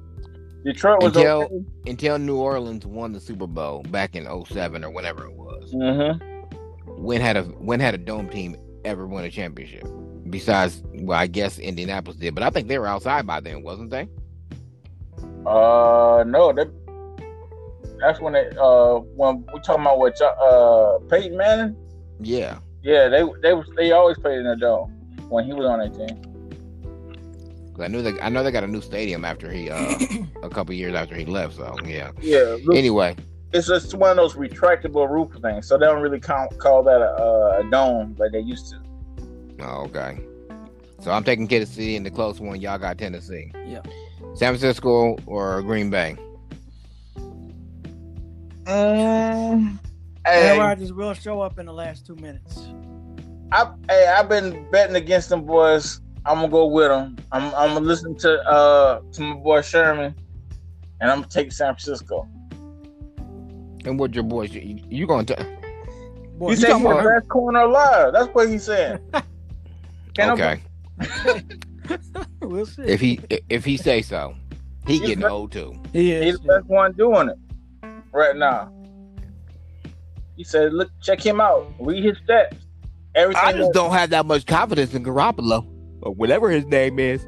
[SPEAKER 2] Detroit was
[SPEAKER 1] Until-
[SPEAKER 2] okay.
[SPEAKER 1] Until New Orleans won the Super Bowl back in 07 or whenever it was.
[SPEAKER 2] Mm-hmm.
[SPEAKER 1] When had a when had a dome team ever won a championship? Besides, well, I guess Indianapolis did, but I think they were outside by then, wasn't they?
[SPEAKER 2] Uh, no, that that's when they uh when we talking about what uh Peyton Manning.
[SPEAKER 1] Yeah.
[SPEAKER 2] Yeah, they they they always played in the dome when he was on that team.
[SPEAKER 1] 'Cause I knew they I know they got a new stadium after he uh a couple years after he left, so yeah.
[SPEAKER 2] Yeah, look,
[SPEAKER 1] Anyway,
[SPEAKER 2] it's just one of those retractable roof things, so they don't really count, call that a, a dome like they used to.
[SPEAKER 1] Oh, okay. So I'm taking Kansas City in the close one. Y'all got Tennessee.
[SPEAKER 3] Yeah.
[SPEAKER 1] San Francisco or Green Bay.
[SPEAKER 3] Aaron
[SPEAKER 2] hey,
[SPEAKER 3] Rodgers will show up in the last two minutes.
[SPEAKER 2] I, hey, I've been betting against them boys. I'm gonna go with them. I'm, I'm gonna listen to uh to my boy Sherman, and I'm gonna take San Francisco.
[SPEAKER 1] And what your boys? You, you going to?
[SPEAKER 3] Boy,
[SPEAKER 2] He
[SPEAKER 3] you
[SPEAKER 2] said he's the best corner alive. That's what he's saying. Can't
[SPEAKER 1] Okay.
[SPEAKER 3] we'll see.
[SPEAKER 1] If he if he say so, he
[SPEAKER 2] He's
[SPEAKER 1] getting
[SPEAKER 2] the-
[SPEAKER 1] old too.
[SPEAKER 3] he is.
[SPEAKER 2] He's the best one doing it right now. He said, "Look, check him out. Read his stats. Everything.
[SPEAKER 1] I just
[SPEAKER 2] that-
[SPEAKER 1] don't have that much confidence in Garoppolo or whatever his name is.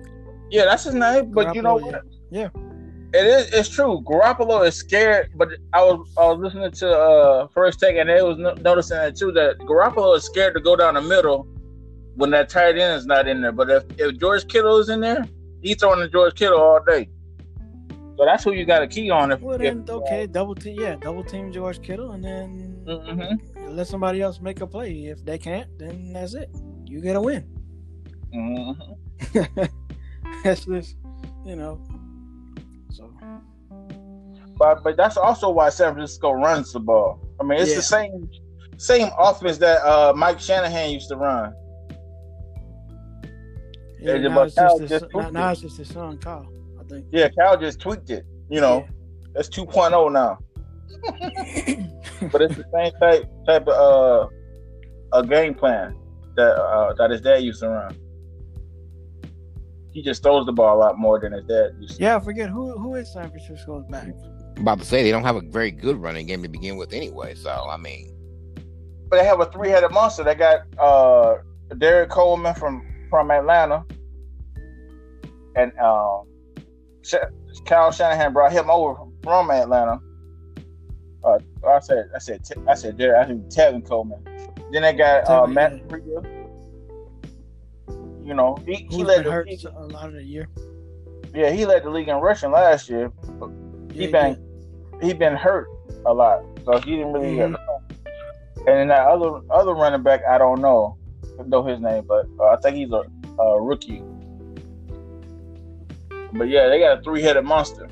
[SPEAKER 2] yeah, that's his name. But you know what?
[SPEAKER 3] yeah.
[SPEAKER 2] It is. It's true. Garoppolo is scared, but I was I was listening to uh first take, and it was no- noticing that too. That Garoppolo is scared to go down the middle when that tight end is not in there. But if if George Kittle is in there, he's throwing to George Kittle all day. So that's who you got a key on. If,
[SPEAKER 3] Well,
[SPEAKER 2] if
[SPEAKER 3] then okay, double team, yeah, double team George Kittle, and then
[SPEAKER 2] hmm
[SPEAKER 3] let somebody else make a play. If they can't, then that's it. You get a win.
[SPEAKER 2] Hmm
[SPEAKER 3] that's just, you know. So
[SPEAKER 2] But but that's also why San Francisco runs the ball. I mean, it's
[SPEAKER 3] Yeah.
[SPEAKER 2] the same same offense that uh, Mike Shanahan used to run.
[SPEAKER 3] yeah,
[SPEAKER 2] Yeah,
[SPEAKER 3] now, it's just
[SPEAKER 2] Kyle just
[SPEAKER 3] now, now
[SPEAKER 2] it.
[SPEAKER 3] it's just his son Kyle. I think.
[SPEAKER 2] Yeah, Cal just tweaked it. You know, that's 2.0 now. But it's the same type type of uh, a game plan that uh, that his dad used to run. He just throws the ball a lot more than his dad used to.
[SPEAKER 3] Yeah, I forget who who is San Francisco's back.
[SPEAKER 1] about to say they don't have a very good running game to begin with anyway. So I mean,
[SPEAKER 2] But they have a three headed monster. They got uh, Derek Coleman from from Atlanta, and um, Sh- Kyle Shanahan brought him over from Atlanta. Uh, I said, I said, I said, Derek, I said Tevin Coleman. Then they got uh, Matt
[SPEAKER 3] yeah.
[SPEAKER 2] Breida. You know, he, he
[SPEAKER 3] Who's
[SPEAKER 2] led the
[SPEAKER 3] hurt a lot of the year.
[SPEAKER 2] yeah, he led the league in rushing last year. He
[SPEAKER 3] Yeah,
[SPEAKER 2] been he been hurt a lot, so he didn't really.
[SPEAKER 3] Mhm.
[SPEAKER 2] And then that other other running back, I don't know, know his name, but uh, I think he's a, a rookie. But yeah, they got a three headed monster.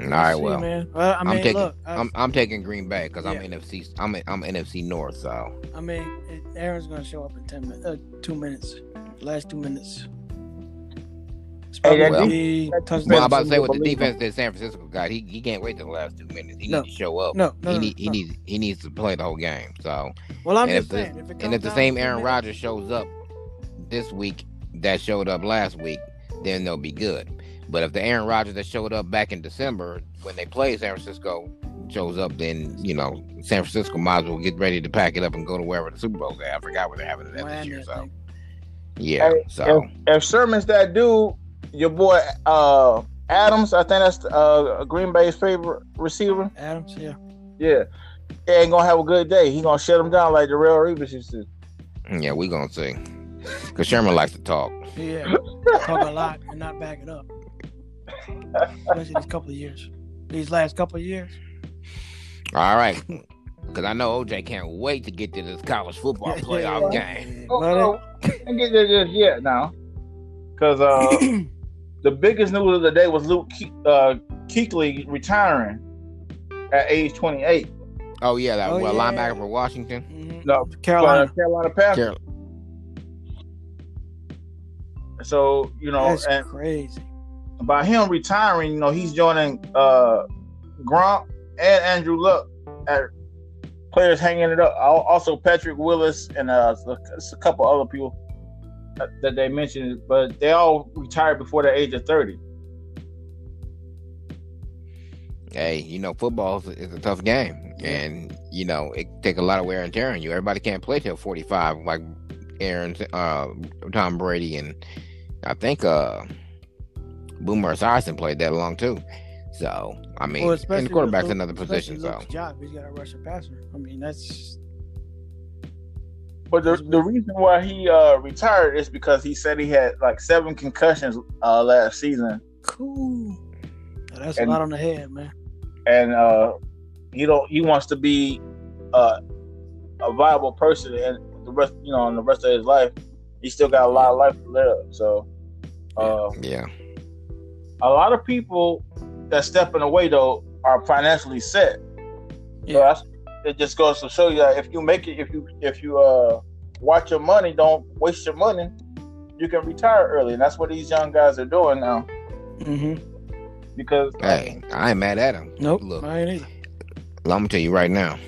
[SPEAKER 1] All right,
[SPEAKER 3] See,
[SPEAKER 1] well,
[SPEAKER 3] man. Well, I
[SPEAKER 1] I'm
[SPEAKER 3] mean,
[SPEAKER 1] taking-
[SPEAKER 3] look, I,
[SPEAKER 1] I'm I'm taking Green Bay because I'm NFC. I'm I'm NFC North, so
[SPEAKER 3] I mean, it, Aaron's gonna show up in ten minutes, uh, two minutes, last two minutes.
[SPEAKER 2] Hey,
[SPEAKER 3] probably
[SPEAKER 2] that
[SPEAKER 3] gonna
[SPEAKER 2] def-
[SPEAKER 3] be
[SPEAKER 2] that
[SPEAKER 3] touchdown.
[SPEAKER 1] well, I'm about to say
[SPEAKER 2] Unbelievable.
[SPEAKER 1] with the defense that San Francisco got, he he can't wait till the last two minutes. He
[SPEAKER 3] No.
[SPEAKER 1] needs to show up.
[SPEAKER 3] No, no,
[SPEAKER 1] he
[SPEAKER 3] no,
[SPEAKER 1] need, he needs he needs to play the whole game. So
[SPEAKER 3] Well, I'm
[SPEAKER 1] and
[SPEAKER 3] just
[SPEAKER 1] if the-
[SPEAKER 3] saying, if
[SPEAKER 1] and if the same Aaron
[SPEAKER 3] minutes-
[SPEAKER 1] Rodgers shows up this week that showed up last week, then they'll be good. But if the Aaron Rodgers that showed up back in December when they played San Francisco shows up, then you know San Francisco might as well get ready to pack it up and go to wherever the Super Bowl's at. I forgot where they're having it at this year. So yeah,
[SPEAKER 2] Hey,
[SPEAKER 1] so
[SPEAKER 2] If Sherman's that dude, your boy uh, Adams, I think that's uh, Green Bay's favorite receiver.
[SPEAKER 3] Adams, yeah.
[SPEAKER 2] Yeah, he ain't gonna have a good day. He gonna shut him down like the real Revis used to.
[SPEAKER 1] yeah, we gonna see. Cause Sherman likes to talk.
[SPEAKER 3] Yeah, talk a lot and not back it up. Especially these couple of years, these last couple of years.
[SPEAKER 1] All right. Cause I know OJ can't wait to get to this college football playoff game.
[SPEAKER 2] Oh,
[SPEAKER 3] But
[SPEAKER 2] oh, can't get there just yet now, because uh, the biggest news of the day was Luke Ke- uh, Kuechly retiring at age 28.
[SPEAKER 1] Oh yeah, that
[SPEAKER 3] Oh,
[SPEAKER 1] well,
[SPEAKER 3] yeah.
[SPEAKER 1] linebacker for Washington.
[SPEAKER 3] Mhm.
[SPEAKER 2] No,
[SPEAKER 3] Carolina.
[SPEAKER 2] Carolina Panthers.
[SPEAKER 1] Carol-
[SPEAKER 2] So you know,
[SPEAKER 3] That's
[SPEAKER 2] and
[SPEAKER 3] crazy.
[SPEAKER 2] By him retiring, you know, he's joining uh, Gronk and Andrew Luck at players hanging it up. Also, Patrick Willis and uh, a couple other people that- they mentioned, but they all retired before the age of 30.
[SPEAKER 1] Hey, you know, football is, is a tough game, and you know it take a lot of wear and tear on you. Everybody can't play till forty five, like Aaron, uh, Tom Brady, and I think uh, Boomer Esiason played that long too. So I mean,
[SPEAKER 3] Well,
[SPEAKER 1] and
[SPEAKER 3] especially
[SPEAKER 1] the quarterback's
[SPEAKER 3] Luke-
[SPEAKER 1] another position. So
[SPEAKER 3] job, he's got a rusher passer. I mean, that's
[SPEAKER 2] But the, the reason why he uh, retired is because he said he had like seven concussions uh, last season,
[SPEAKER 3] cool. Now, that's
[SPEAKER 2] And-
[SPEAKER 3] a lot on the head, man.
[SPEAKER 2] and uh, he don't he wants to be uh, a viable person and the rest you know in the rest of his life. He still got a lot of life to live. So uh,
[SPEAKER 1] yeah,
[SPEAKER 2] a lot of people that stepping away though are financially set. So
[SPEAKER 3] Yeah.
[SPEAKER 2] that's, it just goes to show you that if you make it, if you if you uh watch your money, don't waste your money, you can retire early, and that's what these young guys are doing now.
[SPEAKER 3] Mm-hmm.
[SPEAKER 2] Because
[SPEAKER 1] hey, I ain't mad at him.
[SPEAKER 3] Nope,
[SPEAKER 1] Look,
[SPEAKER 3] I ain't either.
[SPEAKER 1] I'm gonna tell you right now.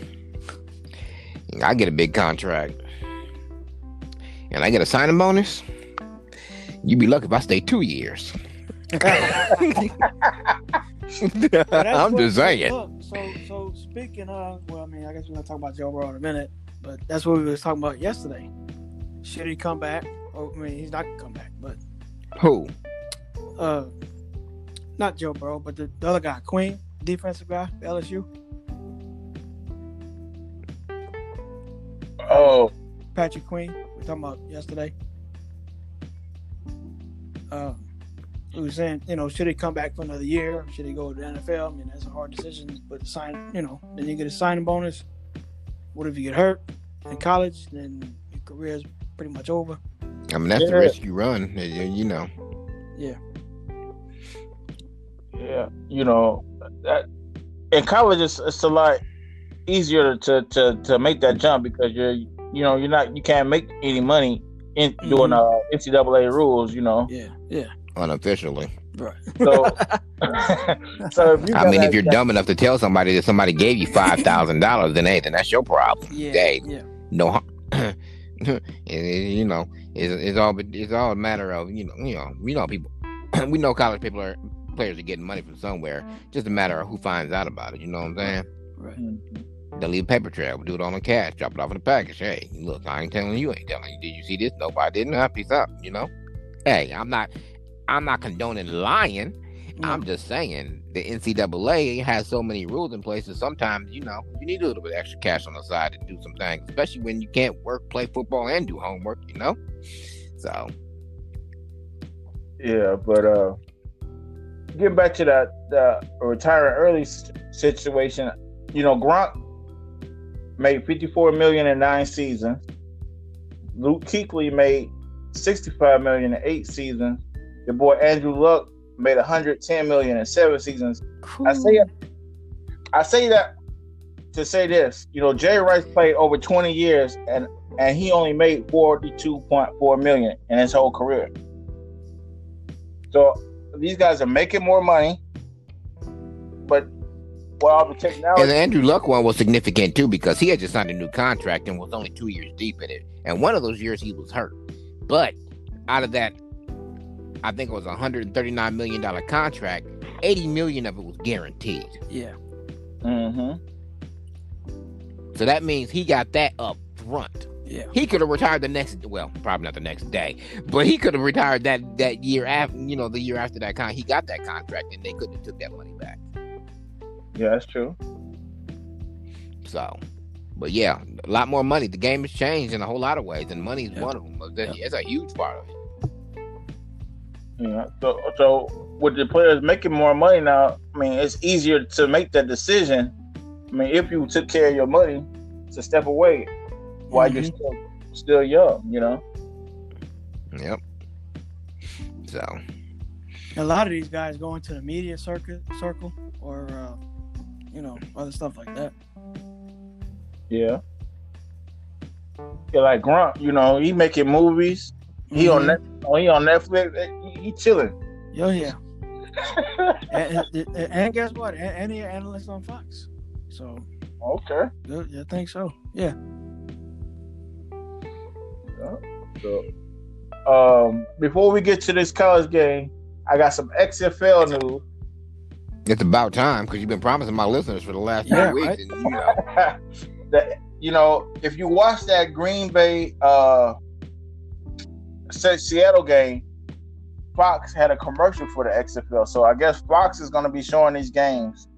[SPEAKER 1] I get a big contract, and I get a signing bonus. You'd be lucky if I stay two years.
[SPEAKER 3] But
[SPEAKER 1] I'm
[SPEAKER 3] what-
[SPEAKER 1] just saying.
[SPEAKER 3] Look, so so speaking of, well, I mean, I guess we're gonna talk about Joe Burrow in a minute, but that's what we was talking about yesterday. Should he come back? Or I mean, he's not gonna come back, but
[SPEAKER 1] Who?
[SPEAKER 3] uh, not Joe Burrow, but the, the other guy, Queen, defensive guy, LSU.
[SPEAKER 2] Oh,
[SPEAKER 3] Patrick Queen. We talking about yesterday. Uh, we were saying, you know, should he come back for another year? Should he go to the NFL? I mean, that's a hard decision. But sign, you know, then you get a signing bonus. What if you get hurt in college? Then your career is pretty much over.
[SPEAKER 1] I mean, that's the risk you run. You you know.
[SPEAKER 3] Yeah,
[SPEAKER 2] yeah. You know, that in college it's, it's a lot easier to, to to make that jump because you're you know you're not you can't make any money in doing uh, NCAA rules. You know,
[SPEAKER 3] yeah, yeah.
[SPEAKER 1] Unofficially.
[SPEAKER 3] Right.
[SPEAKER 2] so so if you
[SPEAKER 1] I mean, if you're dumb enough to tell somebody that somebody gave you five thousand dollars, then hey, then that's your problem.
[SPEAKER 3] Yeah,
[SPEAKER 1] Hey,
[SPEAKER 3] yeah,
[SPEAKER 1] no, it- it- you know, it's, it's all it's all a matter of you know, you know, we know people, we know college people are players are getting money from somewhere. Just a matter of who finds out about it. You know what I'm saying?
[SPEAKER 3] right.
[SPEAKER 2] Mhm.
[SPEAKER 1] They'll leave a paper trail. We Do it on the cash. Drop it off in the package. Hey, look, I ain't telling you. Ain't telling you. Did you see this? Nope, I didn't. Peace out. You know. Hey, I'm not. I'm not condoning lying. I'm just saying the NCAA has so many rules in place that sometimes you know you need a little bit of extra cash on the side to do some things, especially when you can't work, play football, and do homework. You know. So
[SPEAKER 2] Yeah, but uh, getting back to that the retiring early situation, you know, Gronk made fifty four million in nine seasons. Luke Kuechly made sixty five million in eight seasons. Your boy Andrew Luck made one hundred ten million in seven seasons. I say. I say that to say this. You know, Jerry Rice played over twenty years, and and he only made forty two point four million in his whole career. So these guys are making more money, but with all the
[SPEAKER 1] and
[SPEAKER 2] technology,
[SPEAKER 1] the Andrew Luck one was significant too because he had just signed a new contract and was only two years deep in it, and one of those years he was hurt. But out of that, I think it was a hundred and thirty nine million dollar contract. Eighty million of it was guaranteed.
[SPEAKER 3] Yeah,
[SPEAKER 2] Mhm.
[SPEAKER 1] So that means he got that up front.
[SPEAKER 3] yeah,
[SPEAKER 1] He could have retired the next well, probably not the next day, but he could have retired that that year after you know, the year after that con he got that contract and they couldn't have took that money back.
[SPEAKER 2] yeah, that's true.
[SPEAKER 1] So but yeah, a lot more money. The game has changed in a whole lot of ways, and money is
[SPEAKER 3] Yeah.
[SPEAKER 1] one of them. It's it's a huge part of it.
[SPEAKER 2] Yeah. So so with the players making more money now, I mean, it's easier to make that decision. I mean, if you took care of your money, to step away while you're
[SPEAKER 3] Mhm.
[SPEAKER 2] still still young, you know.
[SPEAKER 1] Yep. So
[SPEAKER 3] a lot of these guys go into the media circuit circle or uh, you know other stuff like that.
[SPEAKER 2] Yeah. Yeah, like Gronk, you know, he making movies. He on
[SPEAKER 3] Mhm.
[SPEAKER 2] net, oh, he on Netflix. He, he chilling.
[SPEAKER 3] Oh yeah. and, and, and guess what? And, and he an analyst on Fox. So
[SPEAKER 2] Okay.
[SPEAKER 3] good, I think so. Yeah.
[SPEAKER 2] So, um, before we get to this college game, I got some XFL news.
[SPEAKER 1] it's about time because you've been promising my listeners for the last
[SPEAKER 3] Yeah,
[SPEAKER 1] few weeks,
[SPEAKER 3] right.
[SPEAKER 1] and you know,
[SPEAKER 2] that you know, if you watch that Green Bay uh Se- Seattle game, Fox had a commercial for the XFL. So I guess Fox is going to be showing these games.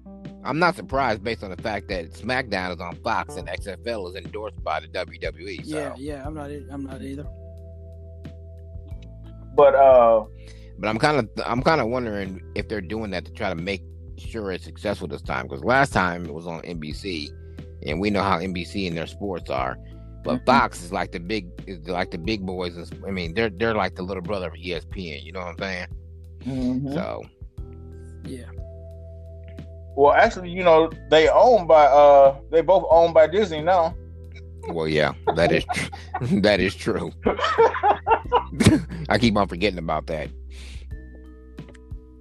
[SPEAKER 1] I'm not surprised based on the fact that SmackDown is on Fox and XFL is endorsed by the WWE. So.
[SPEAKER 3] Yeah, yeah. I'm not. I'm not either.
[SPEAKER 2] But uh,
[SPEAKER 1] But I'm kind of I'm kind of wondering if they're doing that to try to make sure it's successful this time because last time it was on NBC, and we know how NBC and their sports are. But
[SPEAKER 2] Mhm.
[SPEAKER 1] Fox is like the big is like the big boys. and- I mean, they're they're like the little brother of ESPN. You know what I'm saying?
[SPEAKER 2] mhm.
[SPEAKER 1] So
[SPEAKER 3] Yeah.
[SPEAKER 2] well, actually, you know, they own by uh, they both owned by Disney now.
[SPEAKER 1] well, yeah, that is tr- that is true. I keep on forgetting about that.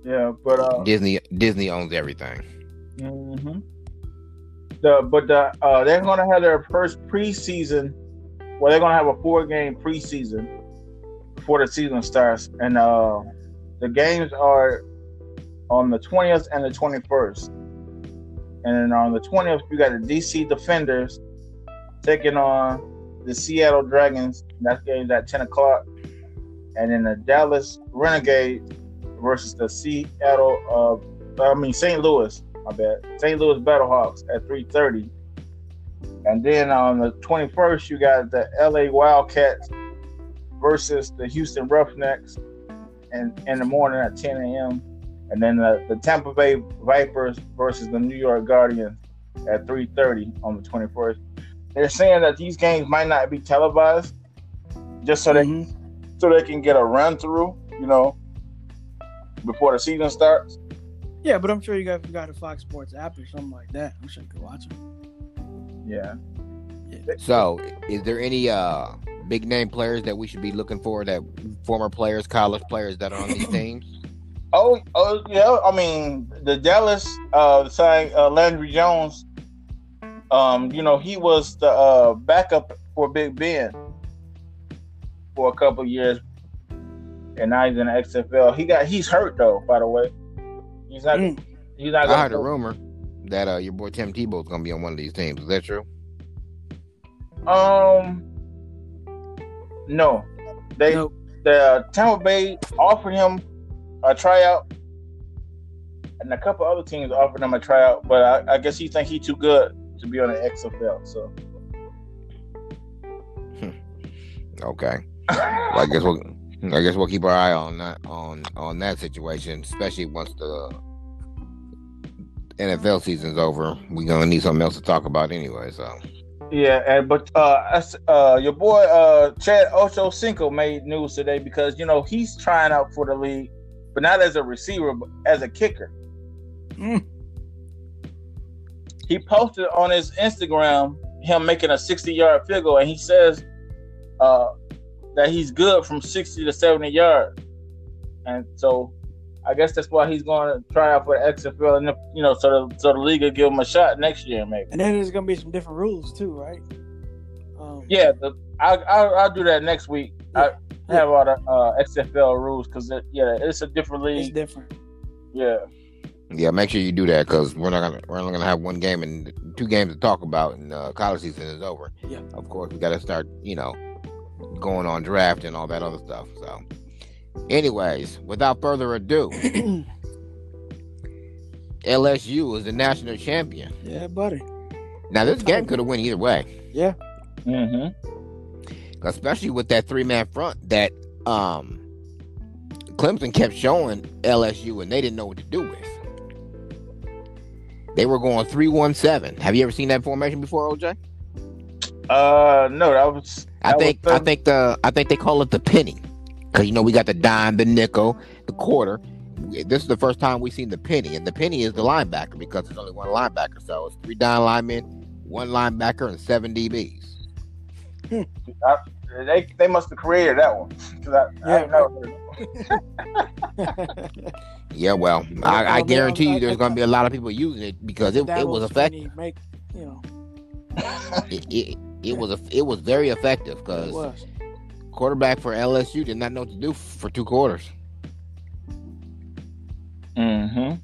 [SPEAKER 2] yeah, but uh,
[SPEAKER 1] Disney Disney owns everything.
[SPEAKER 2] hmm The but the uh, they're gonna have their first preseason. Well, they're gonna have a four game preseason before the season starts, and uh, the games are on the twentieth and the twenty first. And then on the twentieth, you got the DC Defenders taking on the Seattle Dragons. That game's at ten o'clock, and then the Dallas Renegades versus the Seattle. Uh, I mean St. Louis. My bad. St. Louis Battlehawks at 3:30. And then on the 21st, you got the LA Wildcats versus the Houston Roughnecks, and in the morning at 10 a.m. And then the, the Tampa Bay Vipers versus the New York Guardians at 3:30 on the 21st. They're saying that these games might not be televised, just so they
[SPEAKER 3] Mhm.
[SPEAKER 2] so they can get a run through, you know, before the season starts.
[SPEAKER 3] Yeah, but I'm sure you got you got a Fox Sports app or something like that. I'm sure you could watch it.
[SPEAKER 2] Yeah.
[SPEAKER 1] So, is there any uh big name players that we should be looking for? That former players, college players that are on these teams?
[SPEAKER 2] Oh, oh yeah. I mean, the Dallas uh, saying uh, Landry Jones. Um, you know, he was the uh, backup for Big Ben for a couple years, and now he's in the XFL. He got he's hurt though. By the way, he's not.
[SPEAKER 3] Mm.
[SPEAKER 2] He's not.
[SPEAKER 1] I
[SPEAKER 2] Gonna
[SPEAKER 1] heard a rumor that uh your boy Tim Tebow's gonna be on one of these teams. Is that true?
[SPEAKER 2] Um, no, they
[SPEAKER 3] Nope.
[SPEAKER 2] the uh, Tampa Bay offered him a tryout, and a couple other teams offered him a tryout, but I, I guess he think he too good to be on the XFL. So
[SPEAKER 1] Okay. Well, I guess we'll I guess we'll keep our eye on that on on that situation, especially once the NFL season's over. We're gonna need something else to talk about anyway. So
[SPEAKER 2] yeah, and but uh, uh, your boy uh Chad Ocho Cinco made news today because you know he's trying out for the league, but not as a receiver, but as a kicker.
[SPEAKER 3] Mm.
[SPEAKER 2] he posted on his Instagram him making a 60 yard field goal, and he says uh, that he's good from 60 to 70 yards. And so I guess that's why he's going to try out for the XFL, and you know, so the, so the league will give him a shot next year, maybe.
[SPEAKER 3] And then there's gonna be some different rules too, right? Um,
[SPEAKER 2] Yeah, the, I, I, I'll do that next week. I
[SPEAKER 3] Yeah.
[SPEAKER 2] have all the uh, XFL rules because, it, yeah, it's a different league.
[SPEAKER 3] it's different.
[SPEAKER 2] Yeah.
[SPEAKER 1] yeah, make sure you do that because we're not gonna we're only gonna have one game and two games to talk about, and uh, college season is over.
[SPEAKER 3] Yeah.
[SPEAKER 1] Of course, we got to start, you know, going on draft and all that other stuff. So, anyways, without further ado, LSU is the national champion.
[SPEAKER 3] yeah, buddy.
[SPEAKER 1] Now, this game could have went either way.
[SPEAKER 3] Yeah.
[SPEAKER 2] Mm-hmm.
[SPEAKER 1] especially with that three man front that um Clemson kept showing LSU and they didn't know what to do with. They were going three one seven. Have you ever seen that formation before, OJ?
[SPEAKER 2] Uh, no, that was.
[SPEAKER 1] I
[SPEAKER 2] that
[SPEAKER 1] think I think the I think they call it the penny because you know we got the dime, the nickel, the quarter. This is the first time we've seen the penny, and the penny is the linebacker because there's only one linebacker. So it's three dime linemen, one linebacker, and seven DBs. Hmm.
[SPEAKER 2] they they must have created that one because I, I
[SPEAKER 3] Yeah,
[SPEAKER 2] ain't never heard of it.
[SPEAKER 1] Yeah, well, I, I guarantee you there's going to be a lot of people using it because it, it was
[SPEAKER 3] was
[SPEAKER 1] effective.
[SPEAKER 3] Make you know,
[SPEAKER 1] It, it, it was a, it was very effective because quarterback for LSU did not know what to do for two quarters.
[SPEAKER 2] Mm-hmm.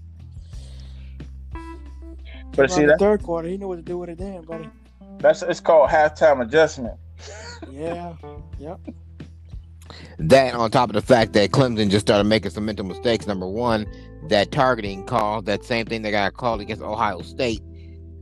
[SPEAKER 2] But see
[SPEAKER 3] Around the
[SPEAKER 2] that
[SPEAKER 3] third quarter, he knew what to do with it then, buddy.
[SPEAKER 2] that's it's called halftime adjustment.
[SPEAKER 3] Yeah. Yep.
[SPEAKER 1] That on top of the fact that Clemson just started making some mental mistakes. Number one, that targeting call, that same thing that got called against Ohio State.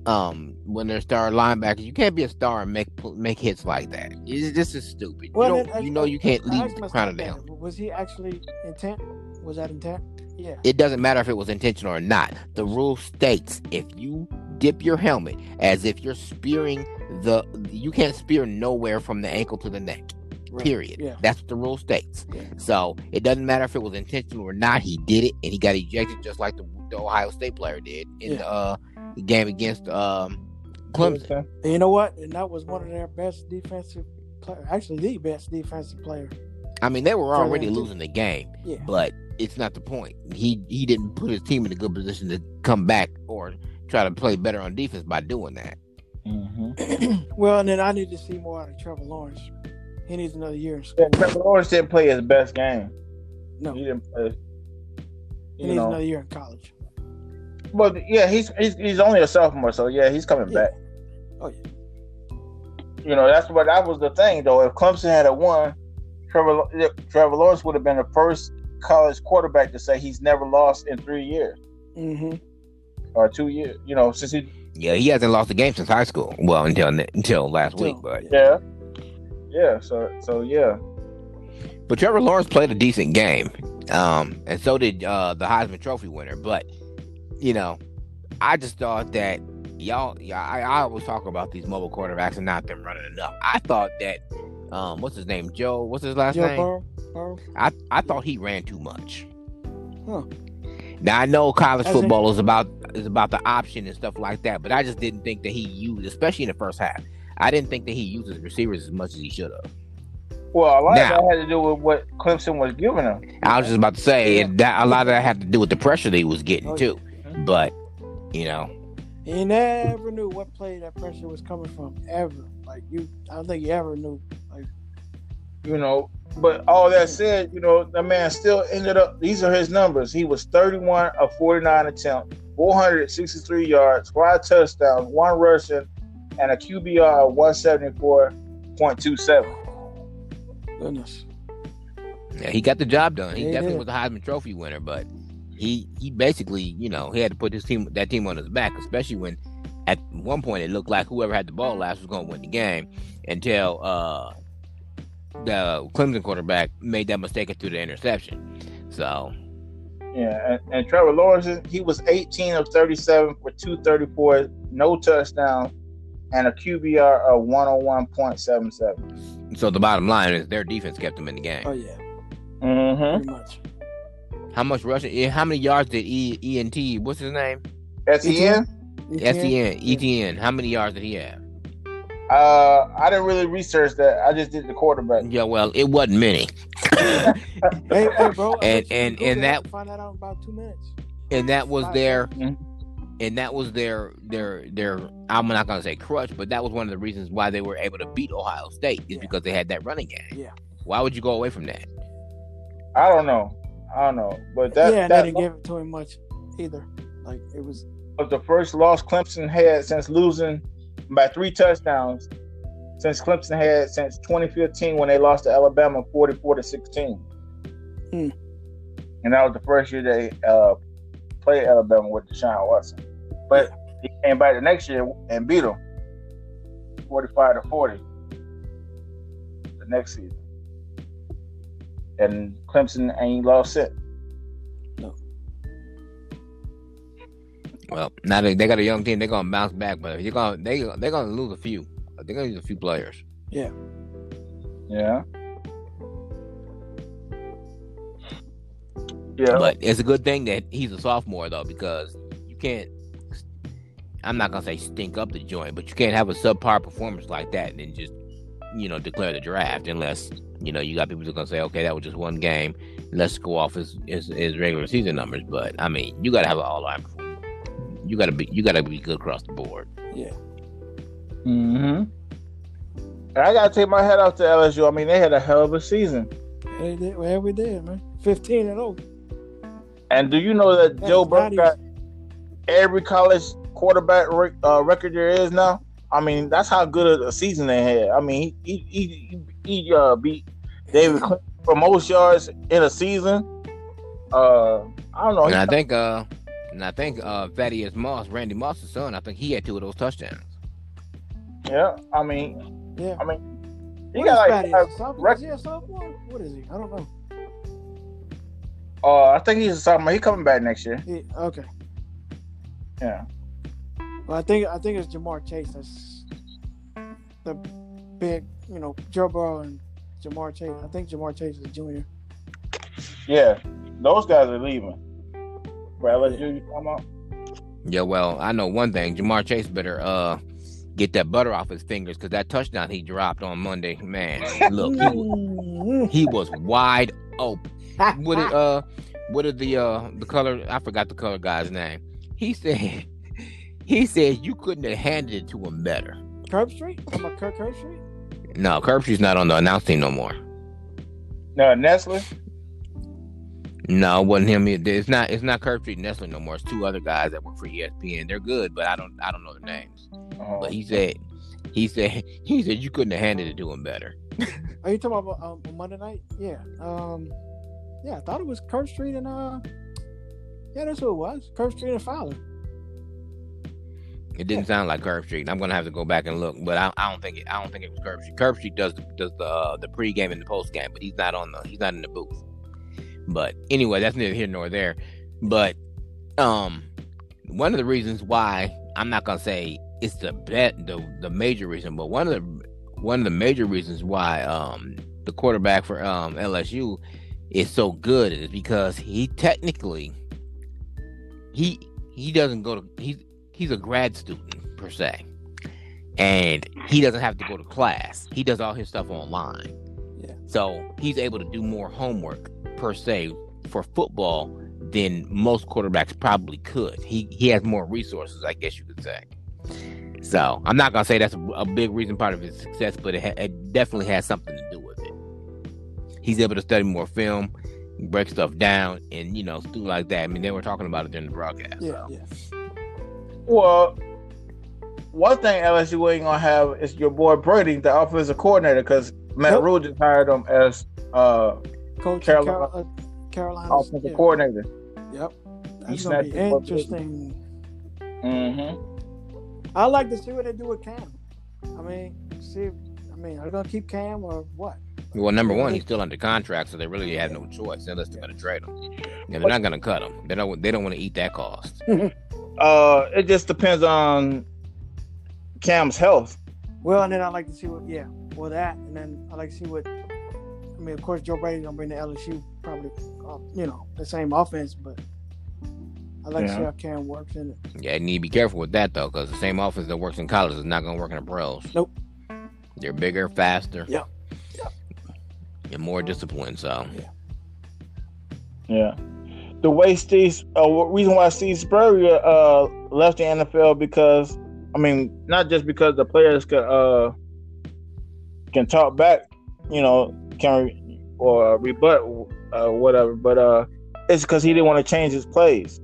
[SPEAKER 1] Um, when they're star linebackers, you can't be a star and make make hits like that. It's, this is stupid.
[SPEAKER 3] Well,
[SPEAKER 1] you,
[SPEAKER 3] then,
[SPEAKER 1] you know you can't leave the crown of
[SPEAKER 3] that.
[SPEAKER 1] down.
[SPEAKER 3] Was he actually intent? Was that intent? Yeah.
[SPEAKER 1] It doesn't matter if it was intentional or not. The rule states if you dip your helmet as if you're spearing the, you can't spear nowhere from the ankle to the neck.
[SPEAKER 3] Right.
[SPEAKER 1] Period.
[SPEAKER 3] Yeah.
[SPEAKER 1] That's what the rule states.
[SPEAKER 3] Yeah.
[SPEAKER 1] So it doesn't matter if it was intentional or not. He did it, and he got ejected just like the, the Ohio State player did in
[SPEAKER 3] Yeah.
[SPEAKER 1] the, uh, the game against um, Clemson.
[SPEAKER 3] And you know what? And that was one of their best defensive player. Actually, the best defensive player.
[SPEAKER 1] I mean, they were already losing the game,
[SPEAKER 3] Yeah.
[SPEAKER 1] but it's not the point. He he didn't put his team in a good position to come back or try to play better on defense by doing that.
[SPEAKER 2] Mm-hmm.
[SPEAKER 3] well, and then I need to see more out of Trevor Lawrence. He needs another year in
[SPEAKER 2] Yeah,
[SPEAKER 3] school.
[SPEAKER 2] Trevor Lawrence didn't play his best game.
[SPEAKER 3] No,
[SPEAKER 2] He
[SPEAKER 3] he
[SPEAKER 2] didn't play. He
[SPEAKER 3] needs
[SPEAKER 2] know,
[SPEAKER 3] another year in college.
[SPEAKER 2] But yeah, he's he's he's only a sophomore, so yeah, he's coming
[SPEAKER 3] Yeah.
[SPEAKER 2] back.
[SPEAKER 3] Oh yeah.
[SPEAKER 2] You know, that's what that was the thing though. If Clemson had a won, Trevor Trevor Lawrence would have been the first college quarterback to say he's never lost in three years
[SPEAKER 3] Mm-hmm.
[SPEAKER 2] or two years. You know, since he
[SPEAKER 1] Yeah, he hasn't lost a game since high school. Well, until until last week, but
[SPEAKER 2] yeah, yeah. So so yeah,
[SPEAKER 1] but Trevor Lawrence played a decent game, um, and so did uh, the Heisman Trophy winner. But you know, I just thought that y'all, yeah, I, I always talk about these mobile quarterbacks and not them running enough. I thought that, um, what's his name, Joe? What's his last
[SPEAKER 3] Joe
[SPEAKER 1] name?
[SPEAKER 3] Burrow. Burrow.
[SPEAKER 1] I I thought he ran too much.
[SPEAKER 3] Huh.
[SPEAKER 1] Now I know college
[SPEAKER 3] As in-
[SPEAKER 1] football is about is about the option and stuff like that, but I just didn't think that he used, especially in the first half. I didn't think that he used his receivers as much as he should have.
[SPEAKER 2] well, a lot
[SPEAKER 1] Now-
[SPEAKER 2] of that had to do with what Clemson was giving him.
[SPEAKER 1] I was just about to say
[SPEAKER 3] Yeah.
[SPEAKER 1] that a lot of that had to do with the pressure that he was getting
[SPEAKER 3] Oh,
[SPEAKER 1] too. But you know,
[SPEAKER 3] He never knew what play that pressure was coming from ever. Like you, I don't think he ever knew. Like
[SPEAKER 2] You know, but all that said, you know, the man still ended up. These are his numbers. He was 31 of 49 attempts, 463 yards, five touchdowns, one rushing, and a QBR of 174.27.
[SPEAKER 3] goodness.
[SPEAKER 1] yeah, he got the job done. He
[SPEAKER 3] Yeah, he
[SPEAKER 1] definitely
[SPEAKER 3] did.
[SPEAKER 1] was a Heisman Trophy winner, but he he basically, you know, he had to put his team that team on his back, especially when at one point it looked like whoever had the ball last was going to win the game until uh the Clemson quarterback made that mistake and threw the interception. So
[SPEAKER 2] Yeah, and, and Trevor Lawrence, he was 18 of 37 for 234, no touchdowns, and a QBR of 101.77.
[SPEAKER 1] so the bottom line is their defense kept them in the game.
[SPEAKER 3] Oh yeah,
[SPEAKER 2] Mm-hmm.
[SPEAKER 3] pretty much.
[SPEAKER 1] How much rushing? eh, How many yards did E ENT? What's his name?
[SPEAKER 2] SEN?
[SPEAKER 1] SEN ETN. How many yards did he have?
[SPEAKER 2] Uh, I didn't really research that. I just did the quarterback.
[SPEAKER 1] Yeah, well, it wasn't many.
[SPEAKER 3] Hey, hey, bro.
[SPEAKER 1] And- and- and that-
[SPEAKER 3] find that out in about two minutes.
[SPEAKER 1] and that was
[SPEAKER 3] Five
[SPEAKER 1] their
[SPEAKER 2] Mhm.
[SPEAKER 1] and that was their their their I'm not gonna say crutch, but that was one of the reasons why they were able to beat Ohio State is
[SPEAKER 3] Yeah.
[SPEAKER 1] because they had that running game.
[SPEAKER 3] Yeah.
[SPEAKER 1] Why would you go away from that?
[SPEAKER 2] I don't know. I don't know. But that,
[SPEAKER 3] yeah,
[SPEAKER 2] that
[SPEAKER 3] they didn't give it to him much either. Like it was.
[SPEAKER 2] was the first loss Clemson had since losing by three touchdowns since Clemson had since 2015 when they lost to Alabama 44 to 16.
[SPEAKER 3] Hmm.
[SPEAKER 2] And that was the first year they uh, played Alabama with Deshaun Watson. But he came back the next year and beat them 45 to 40 the next season. And Clemson ain't lost it. No.
[SPEAKER 1] Well, now they, they got a young team, they're gonna bounce back, but you're gonna they they're gonna lose a few. They're gonna lose a few players.
[SPEAKER 2] Yeah. Yeah. Yeah.
[SPEAKER 1] But it's a good thing that he's a sophomore though, because you can't. I'm not gonna say stink up the joint, but you can't have a subpar performance like that and then just, you know, declare the draft unless you know you got people who's gonna say, okay, that was just one game. Let's go off his his, his regular season numbers. But I mean, you gotta have an all line performance. You gotta be you gotta be good across the board. Yeah.
[SPEAKER 2] Mm-hmm. I gotta take my hat off to LSU. I mean, they had a hell of a season.
[SPEAKER 3] They did. Well, we did, man. Fifteen and oh.
[SPEAKER 2] And do you know that
[SPEAKER 3] That
[SPEAKER 2] Joe
[SPEAKER 3] is
[SPEAKER 2] Burrow got every college quarterback rec- uh, record there is now? I mean, that's how good a season they had. I mean, he he he, he uh, beat David Clinton for most yards in a season. Uh, I don't know.
[SPEAKER 1] And I think uh and I think uh Thaddeus Moss, Randy Moss's son, I think he had two of those touchdowns.
[SPEAKER 2] yeah, I mean,
[SPEAKER 3] Yeah.
[SPEAKER 2] I mean, he
[SPEAKER 3] What
[SPEAKER 2] got
[SPEAKER 3] is
[SPEAKER 2] like
[SPEAKER 3] Patty?
[SPEAKER 2] five
[SPEAKER 3] Is a
[SPEAKER 2] rec-
[SPEAKER 3] Is he a sophomore? What is he? I don't know.
[SPEAKER 2] uh, I think he's a sophomore. He coming back next year.
[SPEAKER 3] He, okay.
[SPEAKER 2] Yeah.
[SPEAKER 3] Well, I think I think it's Ja'Marr Chase. That's the big, you know, Joe Burrow and Ja'Marr Chase. I think Ja'Marr Chase is a junior.
[SPEAKER 2] Yeah, those guys are leaving. Right, LSU, you come about?
[SPEAKER 1] Yeah, well, I know one thing. Ja'Marr Chase better uh get that butter off his fingers because that touchdown he dropped on Monday, man. Look, he, wa-
[SPEAKER 3] Mhm.
[SPEAKER 1] he was wide open. What did uh what did the uh the color I forgot the color guy's name. He said he said you couldn't have handed it to him better.
[SPEAKER 3] Herbstreit? Talking about Kirk Herbstreit?
[SPEAKER 1] No, Kirby's not on the announcing no more.
[SPEAKER 2] No, Nestle.
[SPEAKER 1] No, it wasn't him. It- It's not. It's not Kirby Nestle no more. It's two other guys that work for ESPN. They're good, but I don't. I don't know their names.
[SPEAKER 2] Uh-huh.
[SPEAKER 1] But he said, he said, he said you couldn't have handed it to him better.
[SPEAKER 3] Are you talking about um, Monday night? Yeah. Um, Yeah, I thought it was Kirk Street and uh, yeah, that's who it was. Kirk Street and Fowler.
[SPEAKER 1] It didn't sound like Herbstreit. I'm gonna have to go back and look, but I, I don't think it. I don't think it was Herbstreit. Curb Street does the, does the uh, the pregame and the postgame, but he's not on the he's not in the booth. But anyway, that's neither here nor there. But um, one of the reasons why I'm not gonna say it's the bet the the major reason, but one of the one of the major reasons why um the quarterback for um LSU is so good is because he technically he he doesn't go to he's he's a grad student per se, and he doesn't have to go to class. He does all his stuff online.
[SPEAKER 3] Yeah.
[SPEAKER 1] So he's able to do more homework per se for football than most quarterbacks probably could. He he has more resources, I guess you could say. So I'm not gonna say that's a, a big reason part of his success, but it, ha- it definitely has something to do with it. He's able to study more film, break stuff down, and you know, do like that. I mean, they were talking about it during the broadcast.
[SPEAKER 3] Yeah,
[SPEAKER 1] so.
[SPEAKER 3] yeah.
[SPEAKER 2] Well, one thing LSU ain't gonna have is your boy Brady, the offensive coordinator, because Matt
[SPEAKER 3] Yep.
[SPEAKER 2] Rhule just hired him as uh
[SPEAKER 3] Coach
[SPEAKER 2] Carolina-
[SPEAKER 3] Carolina, Carolina.
[SPEAKER 2] offensive
[SPEAKER 3] yeah.
[SPEAKER 2] coordinator.
[SPEAKER 3] Yep.
[SPEAKER 2] He
[SPEAKER 3] That's gonna be
[SPEAKER 2] snatched him up.
[SPEAKER 3] interesting.
[SPEAKER 2] Mm-hmm.
[SPEAKER 3] I like to see what they do with Cam. I mean, see. I mean, are they gonna keep Cam or what?
[SPEAKER 1] Well, number one, he's still under contract, so they really have no choice unless they're going to trade him. Yeah, they're not going to cut him. They don't. They don't want to eat that cost.
[SPEAKER 2] Uh, it just depends on Cam's health.
[SPEAKER 3] Well, and then I like to see what. Yeah, well that, and then I like to see what. I mean, of course, Joe Brady's gonna bring the LSU probably, uh, you know, the same offense, but I like to see how Cam works in it.
[SPEAKER 1] Yeah, you need to be careful with that though, because the same offense that works in college is not going to work in the pros.
[SPEAKER 3] Nope.
[SPEAKER 1] They're bigger, faster.
[SPEAKER 3] Yep. Yep.
[SPEAKER 1] And more disciplined. So
[SPEAKER 2] Yeah. Yeah. The way Steve, uh, reason why Steve Spurrier uh left the NFL because, I mean, not just because the players can uh can talk back, you know, can re- or rebut uh whatever, but uh it's because he didn't want to change his plays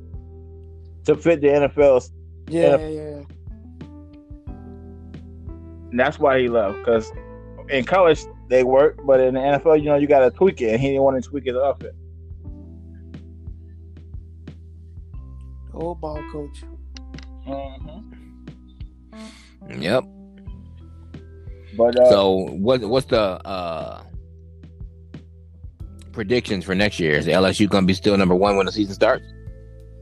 [SPEAKER 2] to fit the NFL's.
[SPEAKER 3] Yeah,
[SPEAKER 2] Yeah.
[SPEAKER 3] yeah, yeah.
[SPEAKER 2] And that's why he left because in college they work, but in the NFL, you know, you got to tweak it, and he didn't want to tweak his offense.
[SPEAKER 3] Old ball coach. Mhm.
[SPEAKER 1] yep.
[SPEAKER 2] But uh,
[SPEAKER 1] So what? What's the uh predictions for next year? Is LSU going to be still number one when the season starts?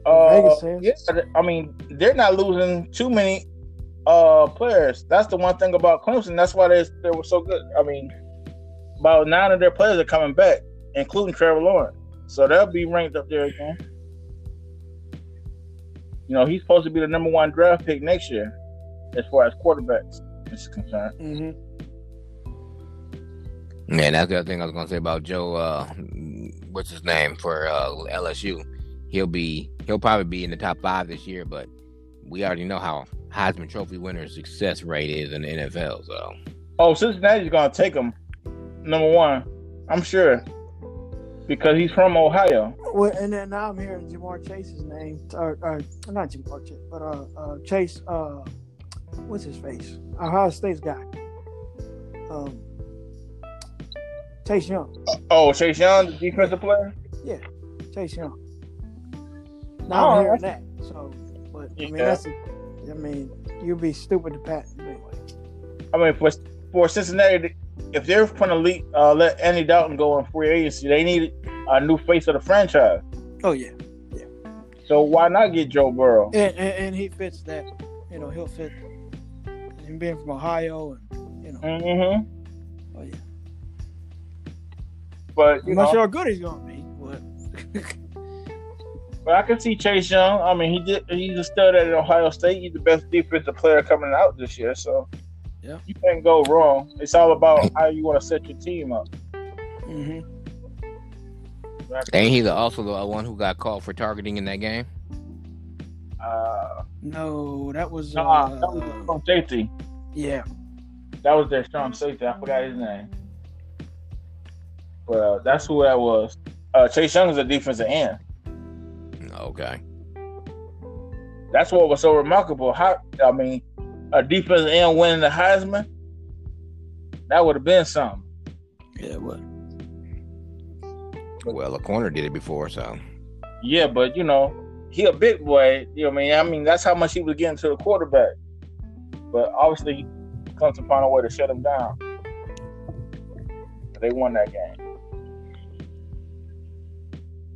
[SPEAKER 2] Uh,
[SPEAKER 3] Vegas
[SPEAKER 2] yeah, I mean, they're not losing too many uh players. That's the one thing about Clemson. That's why they they were so good. I mean, about nine of their players are coming back, including Trevor Lawrence. So they'll be ranked up there again. You know, he's supposed to be the number one draft pick next year, as far as quarterbacks is concerned.
[SPEAKER 3] hmm
[SPEAKER 1] Man, that's the other thing I was going to say about Joe. Uh, what's his name for uh, LSU? He'll be he'll probably be in the top five this year, but we already know how Heisman Trophy winner success rate is in the NFL. So
[SPEAKER 2] Oh, Cincinnati's gonna take him number one, I'm sure, because he's from Ohio.
[SPEAKER 3] Well, and then now I'm hearing Ja'Marr Chase's name, or, or not Ja'Marr Chase, but uh, uh, Chase. Uh, what's his face? Ohio State's guy. Um, Chase Young.
[SPEAKER 2] Oh, Chase Young, the defensive player.
[SPEAKER 3] Yeah, Chase Young. Now
[SPEAKER 2] Oh,
[SPEAKER 3] I'm hearing that. So, but I mean,
[SPEAKER 2] Yeah.
[SPEAKER 3] that's. A, I mean, you'd be stupid to pat anyway.
[SPEAKER 2] I mean, for for Cincinnati, if they're going to uh, let Andy Dalton go on free agency, they need a new face of the franchise.
[SPEAKER 3] Oh yeah, yeah.
[SPEAKER 2] So why not get Joe Burrow?
[SPEAKER 3] and, and and he fits that. You know, he'll fit. Him being from Ohio, and you know,
[SPEAKER 2] Mm-hmm.
[SPEAKER 3] oh yeah.
[SPEAKER 2] But you
[SPEAKER 3] not
[SPEAKER 2] know,
[SPEAKER 3] sure how good he's gonna be, but
[SPEAKER 2] but I can see Chase Young. I mean, he did. He's a stud at Ohio State. He's the best defensive player coming out this year. So
[SPEAKER 3] Yeah.
[SPEAKER 2] you can't go wrong. It's all about how you want to set your team up.
[SPEAKER 3] hmm
[SPEAKER 1] ain't he the, also the one who got called for targeting in that game?
[SPEAKER 2] Uh,
[SPEAKER 3] no, that was
[SPEAKER 2] no,
[SPEAKER 3] uh,
[SPEAKER 2] that was from safety.
[SPEAKER 3] yeah.
[SPEAKER 2] That was their strong safety. I forgot his name. Well, that's who that was. Uh, Chase Young is a defensive end.
[SPEAKER 1] Okay.
[SPEAKER 2] That's what was so remarkable. How I mean, a defensive end winning the Heisman, that would have been something.
[SPEAKER 3] Yeah, what?
[SPEAKER 1] Well, a corner did it before, so
[SPEAKER 2] Yeah, but you know, he a big boy. You know what I mean? I mean, that's how much he was getting to the quarterback. But obviously, he comes to find a way to shut him down. They won that game.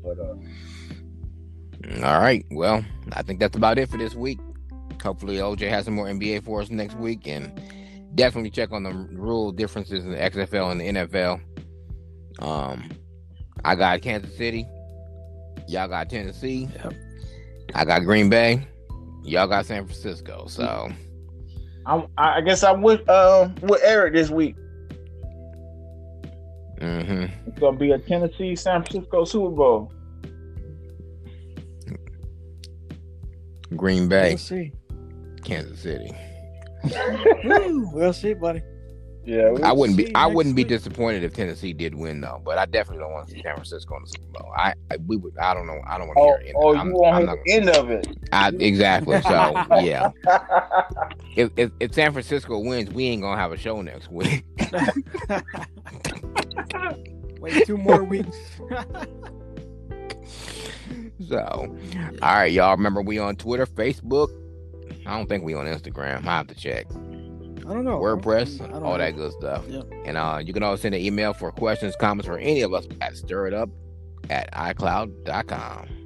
[SPEAKER 2] But uh,
[SPEAKER 1] all right. Well, I think that's about it for this week. Hopefully, OJ has some more NBA for us next week, and definitely check on the rule differences in the XFL and the NFL. Um, I got Kansas City. Y'all got Tennessee.
[SPEAKER 3] Yep.
[SPEAKER 1] I got Green Bay. Y'all got San Francisco. So
[SPEAKER 2] I'm, I guess I'm with uh, with Eric this week.
[SPEAKER 1] hmm
[SPEAKER 2] It's gonna be a Tennessee San Francisco Super Bowl.
[SPEAKER 1] Green Bay,
[SPEAKER 3] We'll see.
[SPEAKER 1] Kansas City.
[SPEAKER 3] We'll see, buddy.
[SPEAKER 2] Yeah, we-
[SPEAKER 1] I wouldn't be. I wouldn't be disappointed if Tennessee did win though. But I definitely don't want to see San Francisco in the Super Bowl. I, I we would. I don't know. I don't want to
[SPEAKER 2] Oh,
[SPEAKER 1] hear it.
[SPEAKER 2] oh,
[SPEAKER 1] I'm-
[SPEAKER 2] you won't
[SPEAKER 1] I'm
[SPEAKER 2] hear
[SPEAKER 1] not
[SPEAKER 2] the end of it.
[SPEAKER 1] I, exactly. So yeah, if, if if San Francisco wins, we ain't gonna have a show next week.
[SPEAKER 3] Wait two more weeks.
[SPEAKER 1] So, all right, y'all. Remember we on Twitter, Facebook. I don't think we on Instagram. I have to check.
[SPEAKER 3] I don't know.
[SPEAKER 1] WordPress,
[SPEAKER 3] I don't
[SPEAKER 1] all
[SPEAKER 3] know.
[SPEAKER 1] that good stuff.
[SPEAKER 3] Yep.
[SPEAKER 1] And uh, you can always send an email for questions, comments for any of us at stir it up at iCloud.com.